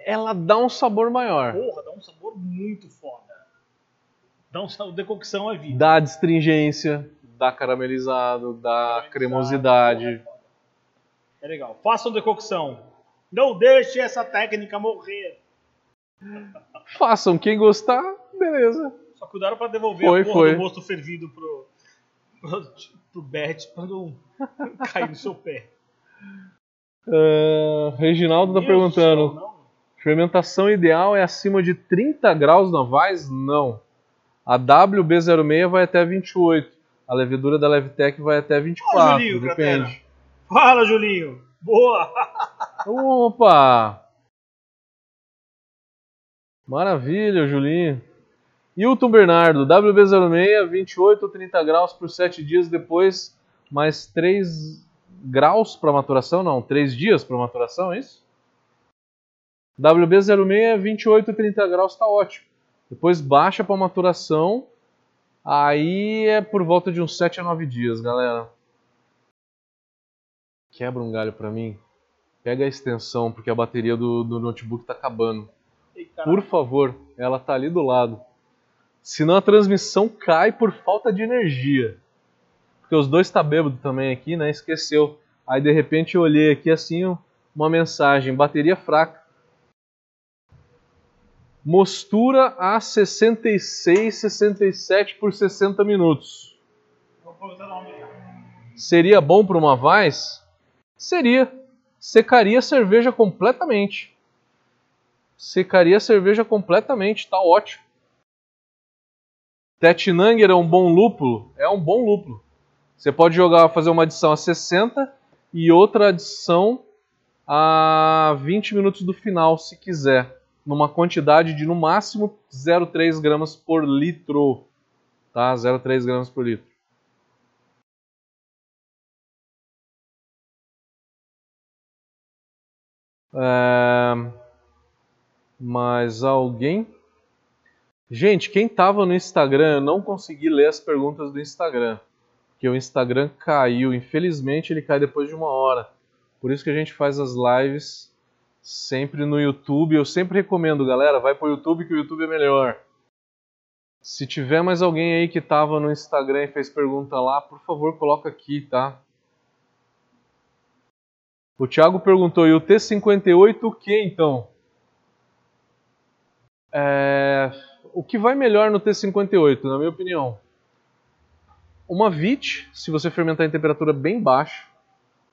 Ela dá um sabor maior. Porra, dá um sabor muito foda. Dá um sabor, decocção é vida. Dá astringência, dá caramelizado, dá cremosidade. É legal. Façam decocção. Não deixe essa técnica morrer. Façam, quem gostar, beleza. Só cuidado pra devolver Foi, a porra foi. do mosto fervido pro, pro, Bet pra não cair no seu pé. Ah, Reginaldo tá Meu perguntando: Deus do céu, não. fermentação ideal é acima de 30 graus na Weiss? Não. A WB06 vai até 28. A levedura da Levtech vai até 24. Julinho, depende. Fala, Julinho. Boa. Opa! Maravilha, Julinho. Hilton Bernardo, WB06, 28 ou 30 graus por 7 dias depois, mais 3 graus para maturação? Não, 3 dias para maturação, é isso? WB06, 28 ou 30 graus tá ótimo. Depois baixa para maturação, aí é por volta de uns 7 a 9 dias, galera. Quebra um galho para mim. Pega a extensão, porque a bateria do, do notebook tá acabando. Por favor, ela tá ali do lado. Senão a transmissão cai por falta de energia. Porque os dois tá bêbado também aqui, né? Esqueceu. Aí de repente eu olhei aqui assim, uma mensagem, bateria fraca. Mostura a 66, 67 por 60 minutos. Seria bom para uma Weiss? Seria. Secaria a cerveja completamente. Secaria a cerveja completamente, tá ótimo. Tetnanger é um bom lúpulo? É um bom lúpulo. Você pode jogar, fazer uma adição a 60 e outra adição a 20 minutos do final, se quiser, numa quantidade de no máximo 0,3 gramas por litro, tá? 0,3 gramas por litro. É... Mais alguém? Gente, quem tava no Instagram, eu não consegui ler as perguntas do Instagram. Porque o Instagram caiu. Infelizmente, ele cai depois de uma hora. Por isso que a gente faz as lives sempre no YouTube. Eu sempre recomendo, galera, vai pro YouTube que o YouTube é melhor. Se tiver mais alguém aí que tava no Instagram e fez pergunta lá, por favor, coloca aqui, tá? O Thiago perguntou, e o T58 o que então? É... O que vai melhor no T58, na minha opinião? Uma VIT, se você fermentar em temperatura bem baixa,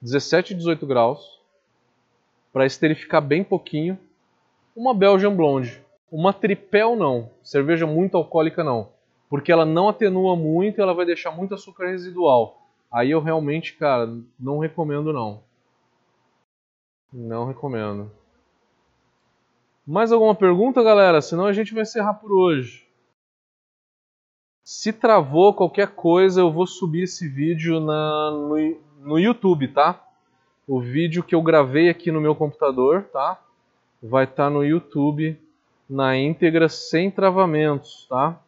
17 e 18 graus, para esterificar bem pouquinho. Uma Belgian Blonde. Uma Tripel não, cerveja muito alcoólica não, porque ela não atenua muito e ela vai deixar muito açúcar residual. Aí eu realmente, cara, não recomendo não. Não recomendo. Mais alguma pergunta, galera? Senão a gente vai encerrar por hoje. Se travou qualquer coisa, eu vou subir esse vídeo na, no, no YouTube, tá? O vídeo que eu gravei aqui no meu computador, tá? Vai estar tá no YouTube na íntegra sem travamentos, tá?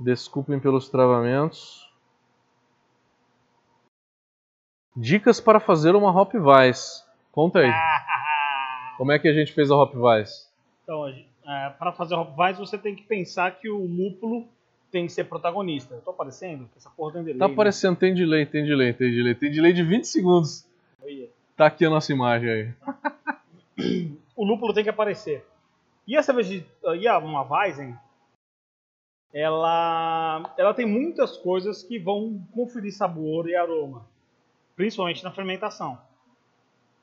Desculpem pelos travamentos. Dicas para fazer uma Hop Vice. Conta aí. Como é que a gente fez a Hop Vice? Então, é, para fazer a Hop Vice, você tem que pensar que o lúpulo tem que ser protagonista. Eu tô aparecendo? Essa porra tem delay. Tá né? aparecendo, né? tem delay, tem delay, tem delay. Tem delay de 20 segundos. Tá aqui a nossa imagem aí. o lúpulo tem que aparecer. E a cerveja, e a, uma Weizen, ela, ela tem muitas coisas que vão conferir sabor e aroma principalmente na fermentação.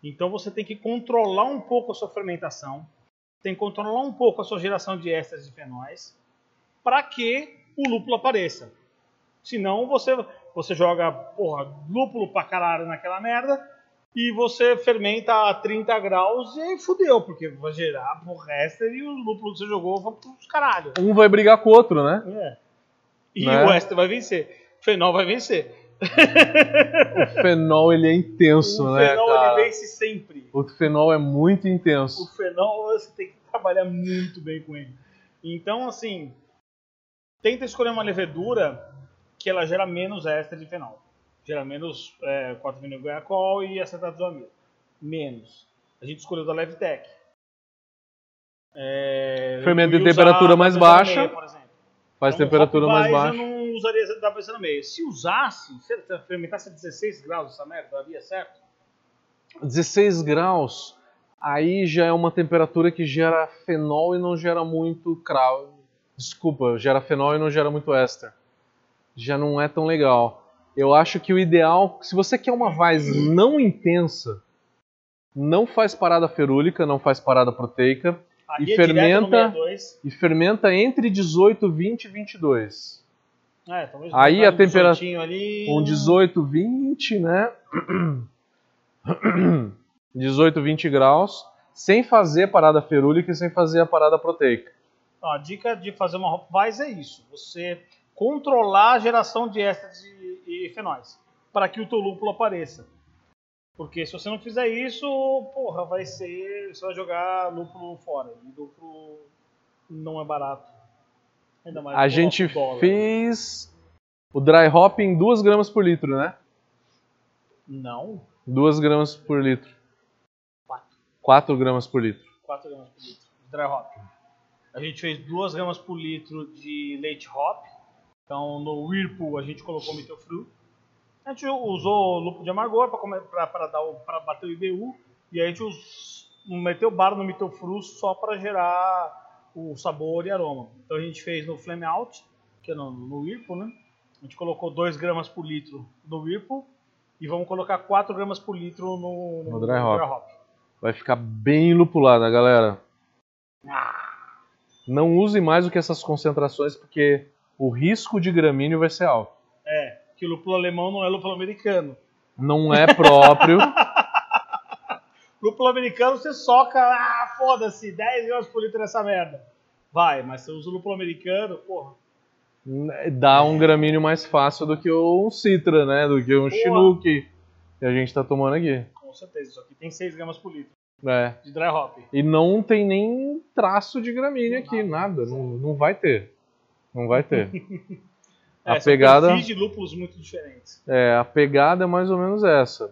Então você tem que controlar um pouco a sua fermentação, tem que controlar um pouco a sua geração de ésteres e fenóis, para que o lúpulo apareça. Senão você, você joga porra, lúpulo pra caralho naquela merda e você fermenta a 30 graus e fudeu, porque vai gerar porra éster e o lúpulo que você jogou vai pros caralho. Um vai brigar com o outro, né? É. E né? o éster vai vencer. O fenol vai vencer o fenol ele é intenso, o né? O fenol cara? ele vence sempre. O fenol é muito intenso. O fenol você tem que trabalhar muito bem com ele. Então, assim, tenta escolher uma levedura que ela gera menos éster de fenol. Gera menos é, 4-vinil e acetato de amilo. Menos. A gente escolheu da Levtech. É, Fermento em temperatura mais baixa. Faz então, temperatura mais baixa usaria WC no meio. Se usasse, se fermentasse a 16 graus essa merda, daria certo? 16 graus, aí já é uma temperatura que gera fenol e não gera muito cravo. Desculpa, gera fenol e não gera muito éster. Já não é tão legal. Eu acho que o ideal, se você quer uma vaz não intensa, não faz parada ferúlica, não faz parada proteica e é fermenta e fermenta entre 18, 20 e 22. É, Aí a temperatura. Ali... Um 18, 20, né? 18, 20 graus, sem fazer a parada ferúlica e sem fazer a parada proteica. a dica de fazer uma hop é isso: você controlar a geração de ésteres e, e fenóis para que o teu lúpulo apareça. Porque se você não fizer isso, porra, vai ser. Você vai jogar lúpulo fora. E lúpulo não é barato a gente fez o dry hop em 2 gramas por litro, né? Não. 2 gramas por litro. 4. 4 gramas por litro. 4 gramas por litro dry hop. A gente fez 2 gramas por litro de leite hop. Então no Whirlpool a gente colocou Mittelfru. A gente usou lupo de amargor para bater o IBU. E a gente us, meteu barra no Mittelfru só para gerar o sabor e aroma. Então a gente fez no Flame Out, que é no, no Whirlpool, né? A gente colocou 2 gramas por litro no Whirlpool e vamos colocar 4 gramas por litro no, no, no dry, hop. dry, hop. Vai ficar bem lupulada, galera. Ah. Não use mais do que essas concentrações, porque o risco de gramíneo vai ser alto. É, que o lúpulo alemão não é lúpulo americano. Não é próprio. Lúpulo americano você soca, ah, foda-se, 10 gramas por litro nessa merda. Vai, mas você usa o lúpulo americano, porra. Dá um gramíneo mais fácil do que um Citra, né? Do que um. Chinook que a gente tá tomando aqui. Com certeza, isso aqui tem 6 gramas por litro É. de dry hop. E não tem nem traço de gramínea aqui, nada. Não, não vai ter. Não vai ter. A É, pegada- de lúpulos muito diferentes. É, a pegada é mais ou menos essa.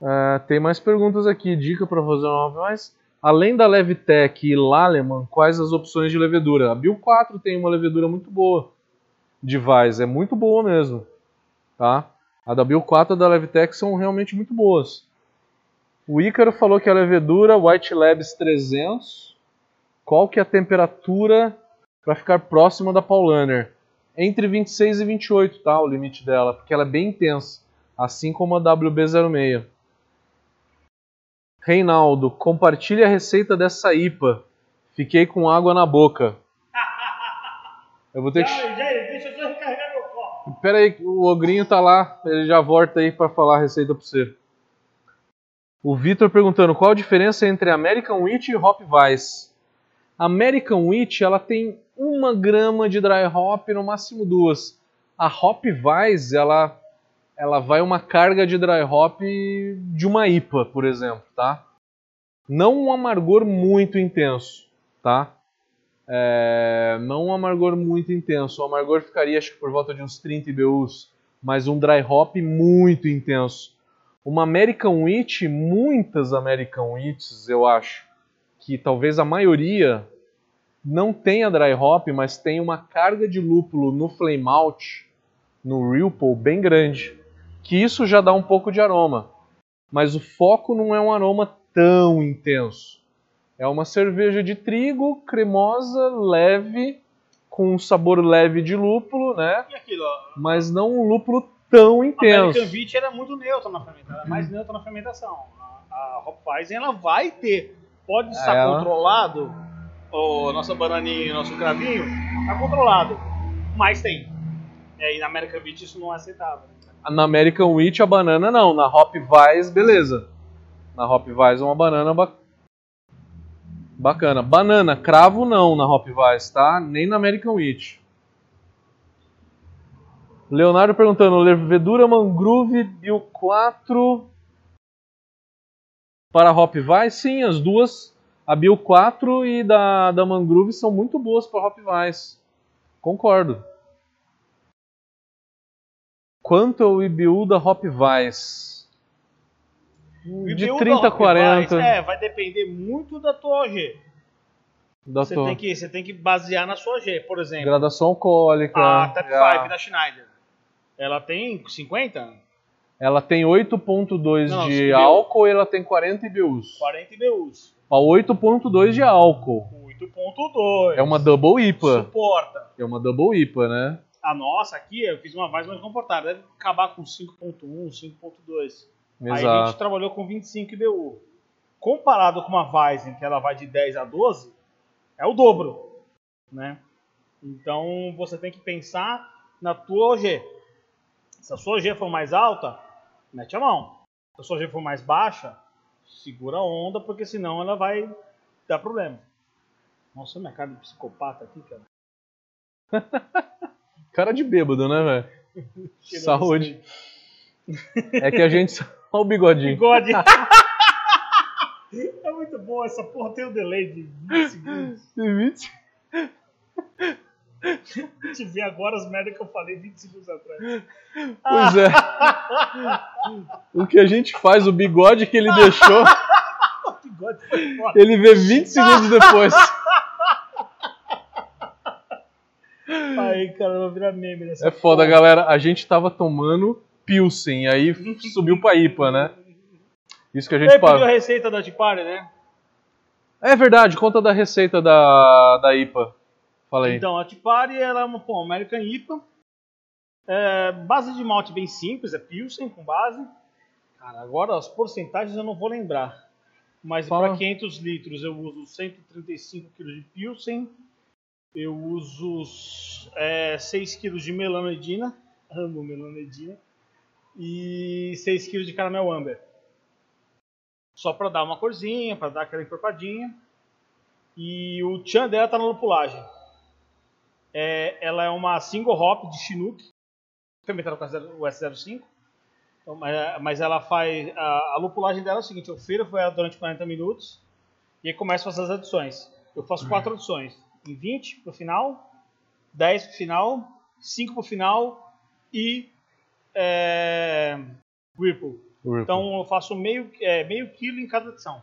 É, tem mais perguntas aqui, dica para fazer uma mas além da Levitec e Laleman, quais as opções de levedura? A Bio 4 tem uma levedura muito boa de Vais, é muito boa mesmo, tá? A da Bio 4 e a da Levitec são realmente muito boas. O Ícaro falou que a levedura White Labs 300, qual que é a temperatura para ficar próxima da Paulaner? Entre 26 e 28, tá? O limite dela, porque ela é bem intensa, assim como a WB06. Reinaldo, compartilhe a receita dessa IPA. Fiquei com água na boca. Eu vou ter que. Já, já, deixa eu só recarregar meu copo. Pera aí, o Ogrinho tá lá, ele já volta aí pra falar a receita pra você. O Vitor perguntando qual a diferença entre American Wheat e Hop Weiss. American Wheat ela tem uma grama de dry hop, no máximo duas. A Hop Weiss ela ela vai uma carga de dry hop de uma IPA, por exemplo, tá? Não um amargor muito intenso, tá? É, não um amargor muito intenso. O amargor ficaria acho que por volta de uns 30 IBUs, mas um dry hop muito intenso. Uma American Wheat, muitas American Wheats, eu acho, que talvez a maioria não tenha dry hop, mas tem uma carga de lúpulo no flame out, no Ripple, bem grande, que isso já dá um pouco de aroma. Mas o foco não é um aroma tão intenso. É uma cerveja de trigo, cremosa, leve, com um sabor leve de lúpulo, né? E aquilo. Mas não um lúpulo tão A intenso. American Wheat era muito neutra na fermentação, ela é mais neutra na fermentação. A, a ela vai ter, pode estar Ela- controlado, o nossa bananinha, nosso cravinho, tá controlado, mas tem. E aí na American Wheat isso não é aceitável. Na American Wheat a banana não, na Hop Weiss beleza. Na Hop Weiss uma banana ba- bacana. Banana, cravo não na Hop Weiss, tá? Nem na American Wheat. Leonardo perguntando, levedura mangrove Bio 4 para Hop Weiss? Sim, as duas, a Bio 4 e da, da mangrove são muito boas para Hop Weiss. Concordo. Quanto ao IBU da Hop? O De IBU 30 da a 40 Hopweizen, É, vai depender muito da tua OG. da Você tua tem, que, você tem que basear na sua OG. Por exemplo, gradação alcoólica. a Tap 5 a- da Schneider. Ela tem 50? Ela tem 8.2 Não, de IBU. álcool e ela tem 40 IBUs. 40 IBUs. A 8.2 de álcool. 8.2. É uma double IPA. Suporta. É uma double IPA, né? A nossa aqui, eu fiz uma mais mais comportada. Deve acabar com 5.1, 5.2. Aí a gente trabalhou com 25 IBU. Comparado com uma Weizen, que ela vai de 10 a 12, é o dobro. Né? Então você tem que pensar na tua OG. Se a sua OG for mais alta, mete a mão. Se a sua OG for mais baixa, segura a onda, porque senão ela vai dar problema. Nossa, minha cara de psicopata aqui, cara. Cara de bêbado, né, velho? Saúde. É que a gente. Olha o bigodinho. Bigode. é muito bom essa porra. Tem um delay de 20 segundos. A gente vê agora as merdas que eu falei 20 segundos atrás. Pois é. O que a gente faz, o bigode que ele deixou, O bigode foi foda. ele vê 20 segundos depois. Cara, vou virar meme nessa É foda, galera. A gente tava tomando Pilsen, aí subiu pra IPA, né? Isso que a gente Você pediu a receita da Tipari, né? É verdade, conta da receita da, da IPA. Fala aí. Então, a Tipari ela é uma pô, American IPA. É, base de malte bem simples, é Pilsen com base. Cara, agora as porcentagens eu não vou lembrar. Mas para 500 litros eu uso 135 kg de Pilsen. Eu uso é, 6 kg de melanidina. amo melão Medina. E 6 kg de caramel amber. Só para dar uma corzinha, para dar aquela encorpadinha. E o tchan dela tá na lupulagem. É, ela é uma single hop de Chinook, fermentada com o S05. Então, mas, mas, ela faz. A, a, lupulagem dela é o seguinte: eu fervo ela durante 40 minutos e aí começo a fazer as adições. Eu faço quatro adições: em 20 pro final, 10 pro final, 5 pro final e. É, Whirlpool. Então eu faço meio, é, meio quilo em cada adição.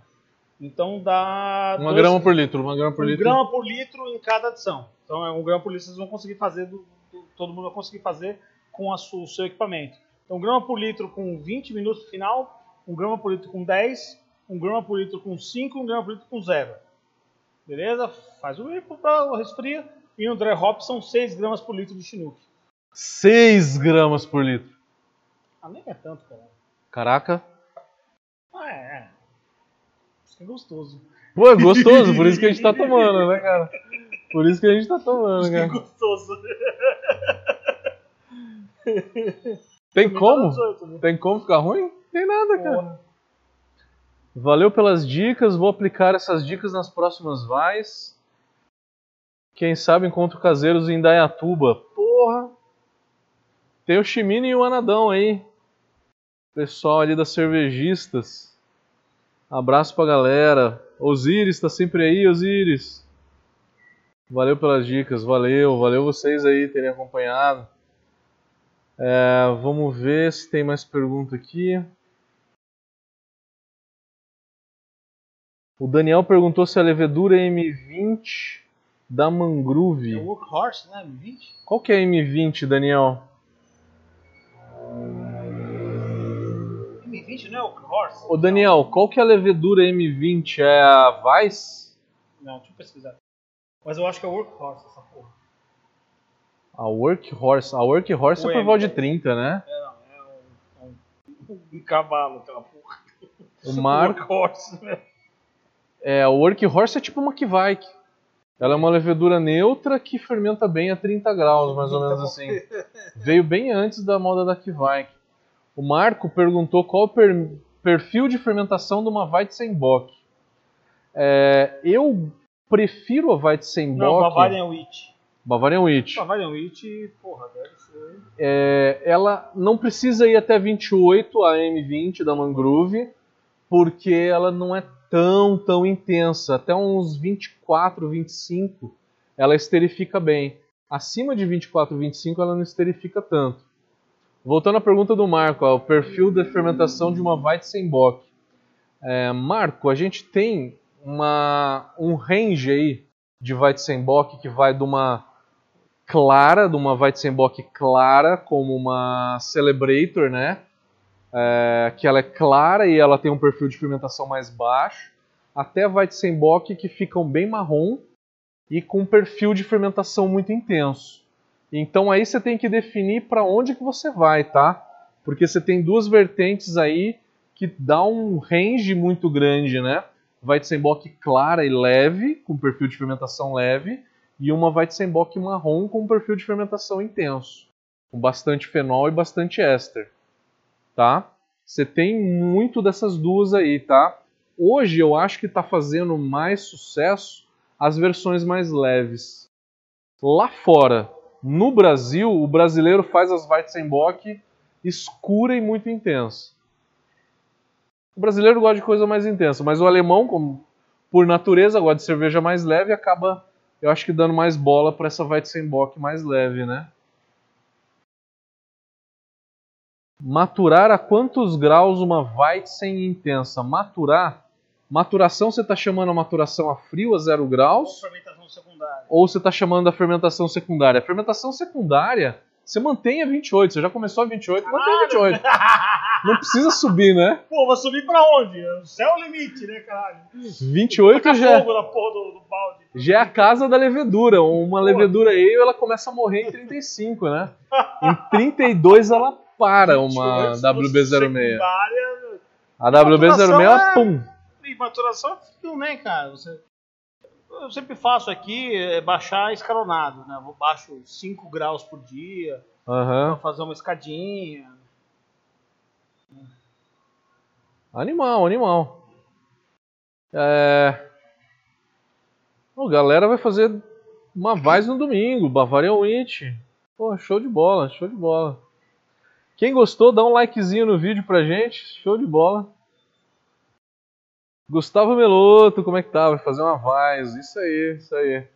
Então dá. Uma dois, grama por litro, uma grama por um litro. grama por litro em cada adição. Então é um grama por litro vocês vão conseguir fazer, do, do, todo mundo vai conseguir fazer com a, o seu equipamento. Então, um grama por litro com 20 minutos no final, um grama por litro com 10, um grama por litro com 5, um grama por litro com 0. Beleza? Faz o ripo para resfria. E no dry hop são 6 gramas por litro de Chinook. 6 gramas por litro. Ah, nem é tanto, cara. Caraca. Ah, é, é. Isso é gostoso. Pô, é gostoso, por isso que a gente tá tomando, né, cara? Por isso que a gente tá tomando, cara. Isso é gostoso. Tem como? Tem como ficar ruim? Tem nada, cara. Valeu pelas dicas, vou aplicar essas dicas nas próximas vais. Quem sabe encontro caseiros em Dayatuba. Porra! Tem o Chimino e o Anadão aí. Pessoal ali das cervejistas. Abraço pra galera. Osiris tá sempre aí, Osiris. Valeu pelas dicas, valeu, valeu vocês aí terem acompanhado. É, vamos ver se tem mais pergunta aqui. O Daniel perguntou se a levedura é M20 da Mangrove. É o Workhorse, né? M20? Qual que é a M20, Daniel? M20 não é o Workhorse? Ô Daniel, qual que é a levedura M20? É a Vice? Não, deixa eu pesquisar. Mas eu acho que é o Workhorse essa porra. A Workhorse. A Workhorse é por volta de 30, né? É, não, é um, um, um cavalo aquela porra. O Marco. Workhorse, né? É, o Workhorse é tipo uma Kivike. Ela é uma levedura neutra que fermenta bem a 30 graus, mais ou menos assim. Veio bem antes da moda da Kivike. O Marco perguntou qual o per perfil de fermentação de uma Weizenbock. É, eu prefiro a Weizenbock... Não, Bavarian Wheat. Bavarian Wheat. Bavarian Wheat, porra, deve ser. É, ela não precisa ir até 28, a M20 da Mangrove, porque ela não é tão, tão intensa. Até uns 24, 25, ela esterifica bem. Acima de 24, 25, ela não esterifica tanto. Voltando à pergunta do Marco, ó, o perfil de fermentação de uma Weizenbock. É, Marco, a gente tem uma, um range aí de Weizenbock que vai de uma clara, de uma Weizenbock clara, como uma Celebrator, né? É, que ela é clara e ela tem um perfil de fermentação mais baixo, até Weizenbock que ficam bem marrom e com um perfil de fermentação muito intenso. Então aí você tem que definir para onde que você vai, tá? Porque você tem duas vertentes aí que dá um range muito grande, né? Weizenbock clara e leve, com perfil de fermentação leve, e uma Weizenbock marrom com perfil de fermentação intenso, com bastante fenol e bastante éster, tá? Você tem muito dessas duas aí, tá? Hoje eu acho que está fazendo mais sucesso as versões mais leves. Lá fora, no Brasil, o brasileiro faz as Weizenbock escura e muito intensa. O brasileiro gosta de coisa mais intensa, mas o alemão, como por natureza, gosta de cerveja mais leve e acaba eu acho que dando mais bola para essa Weizenbock mais leve, né? Maturar a quantos graus uma Weizen intensa? Maturar? Maturação você está chamando a maturação a frio a zero graus? Ou fermentação secundária. Ou você está chamando a fermentação secundária? A fermentação secundária você mantém a 28. Você já começou a 28, mantém a 28. Não precisa subir, né? Pô, vou subir pra onde? O céu é o limite, né, caralho? 28 já. Fogo na porra do, do balde. Já é a casa da levedura. Uma Pô. levedura aí, ela começa a morrer em 35, né? Em 32 ela para uma WB06. A WB06, é... pum. E maturação é frio, né, cara? Você... Eu sempre faço aqui é baixar escalonado, né? Eu baixo 5 graus por dia. Pra fazer uma escadinha. Animal, animal. É... Pô, galera vai fazer uma Vaz no domingo, Bavaria Witch. Pô, show de bola, show de bola. Quem gostou, dá um likezinho no vídeo pra gente. Show de bola. Gustavo Meloto, como é que tá? Vai fazer uma Vaz. Isso aí, isso aí.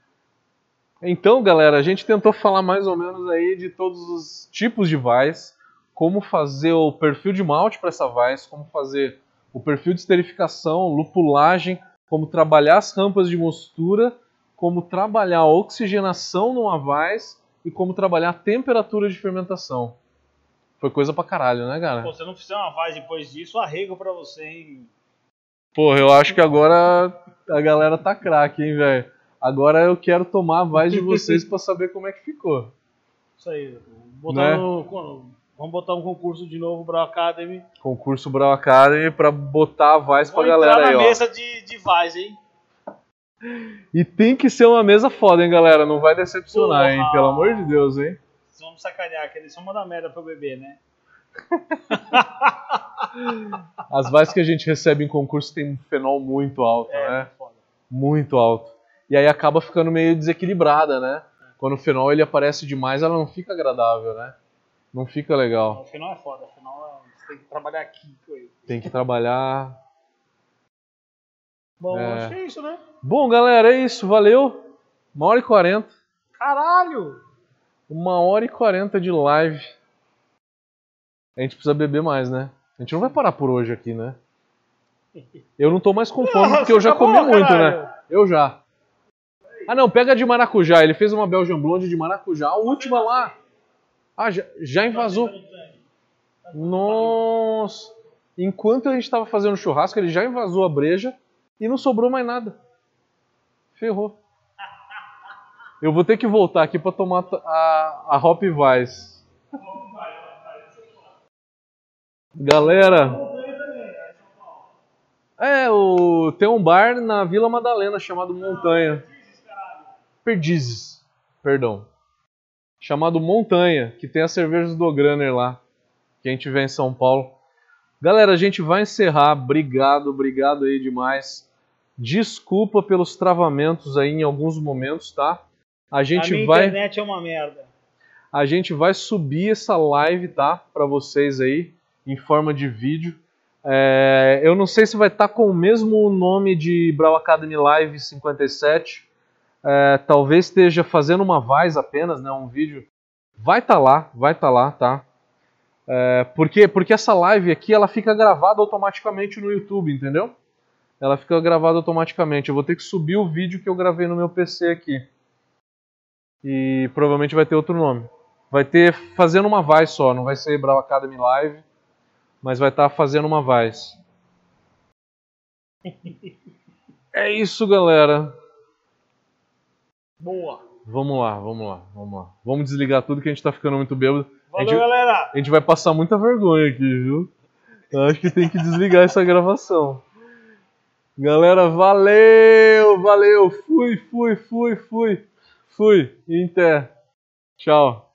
Então, galera, a gente tentou falar mais ou menos aí de todos os tipos de Vaz, como fazer o perfil de malte para essa Vaz, como fazer o perfil de esterificação, lupulagem, como trabalhar as rampas de mostura, como trabalhar a oxigenação numa vaz e como trabalhar a temperatura de fermentação. Foi coisa pra caralho, né, cara? Pô, se não fizer uma vaz depois disso, arrego pra você, hein? Porra, eu acho que agora a galera tá craque, hein, velho? Agora eu quero tomar a vaz de vocês pra saber como é que ficou. Isso aí. Botar né? no, vamos botar um concurso de novo, Brau Academy. Concurso Brau Academy pra botar a vaz pra galera aí, ó. na mesa de, de vaz, hein? E tem que ser uma mesa foda, hein, galera? Não vai decepcionar, Porra. hein? Pelo amor de Deus, hein? Vamos sacanear, que eles uma da merda pro bebê, né? As vazes que a gente recebe em concurso tem um fenol muito alto, é, né? Foda. Muito alto. E aí acaba ficando meio desequilibrada, né? Quando o fenol ele aparece demais, ela não fica agradável, né? Não fica legal. O fenol é foda, o fenol é... você tem que trabalhar aqui com ele. Tem que trabalhar. Bom, é... acho que é isso, né? Bom, galera, é isso. Valeu. Uma hora e quarenta. Caralho! Uma hora e quarenta de live. A gente precisa beber mais, né? A gente não vai parar por hoje aqui, né? Eu não tô mais com fome porque eu já comi muito, caralho. né? Eu já. Ah não, pega de maracujá. Ele fez uma Belgian Blonde de maracujá. A última lá. Ah, já, já invasou. Nossa. Enquanto a gente estava fazendo churrasco, ele já invasou a breja e não sobrou mais nada. Ferrou. Eu vou ter que voltar aqui para tomar a, a Hop Vice. Galera. É, o, tem um bar na Vila Madalena chamado Montanha. Perdizes, perdão. Chamado Montanha, que tem as cervejas do Graner lá. Que a gente vê em São Paulo. Galera, a gente vai encerrar. Obrigado, obrigado aí demais. Desculpa pelos travamentos aí em alguns momentos, tá? A gente a minha vai. internet é uma merda. A gente vai subir essa live, tá? Para vocês aí, em forma de vídeo. É... eu não sei se vai estar tá com o mesmo nome de Brawl Academy Live 57. É... talvez esteja fazendo uma voz apenas, né? Um vídeo. Vai estar tá lá, vai estar tá lá, tá? É... por quê? Porque essa live aqui ela fica gravada automaticamente no YouTube, entendeu? ela fica gravada automaticamente. Eu vou ter que subir o vídeo que eu gravei no meu PC aqui. E provavelmente vai ter outro nome. Vai ter fazendo uma voz só, não vai ser Brawl Academy Live, mas vai estar tá fazendo uma voz. É isso, galera. Boa. Vamos lá, vamos lá, vamos lá. Vamos desligar tudo que a gente tá ficando muito bêbado. Valeu, a gente, galera. A gente vai passar muita vergonha aqui, viu? Eu acho que tem que desligar essa gravação. Galera, valeu, valeu. Fui, fui, fui, fui. Fui. Inter. Tchau.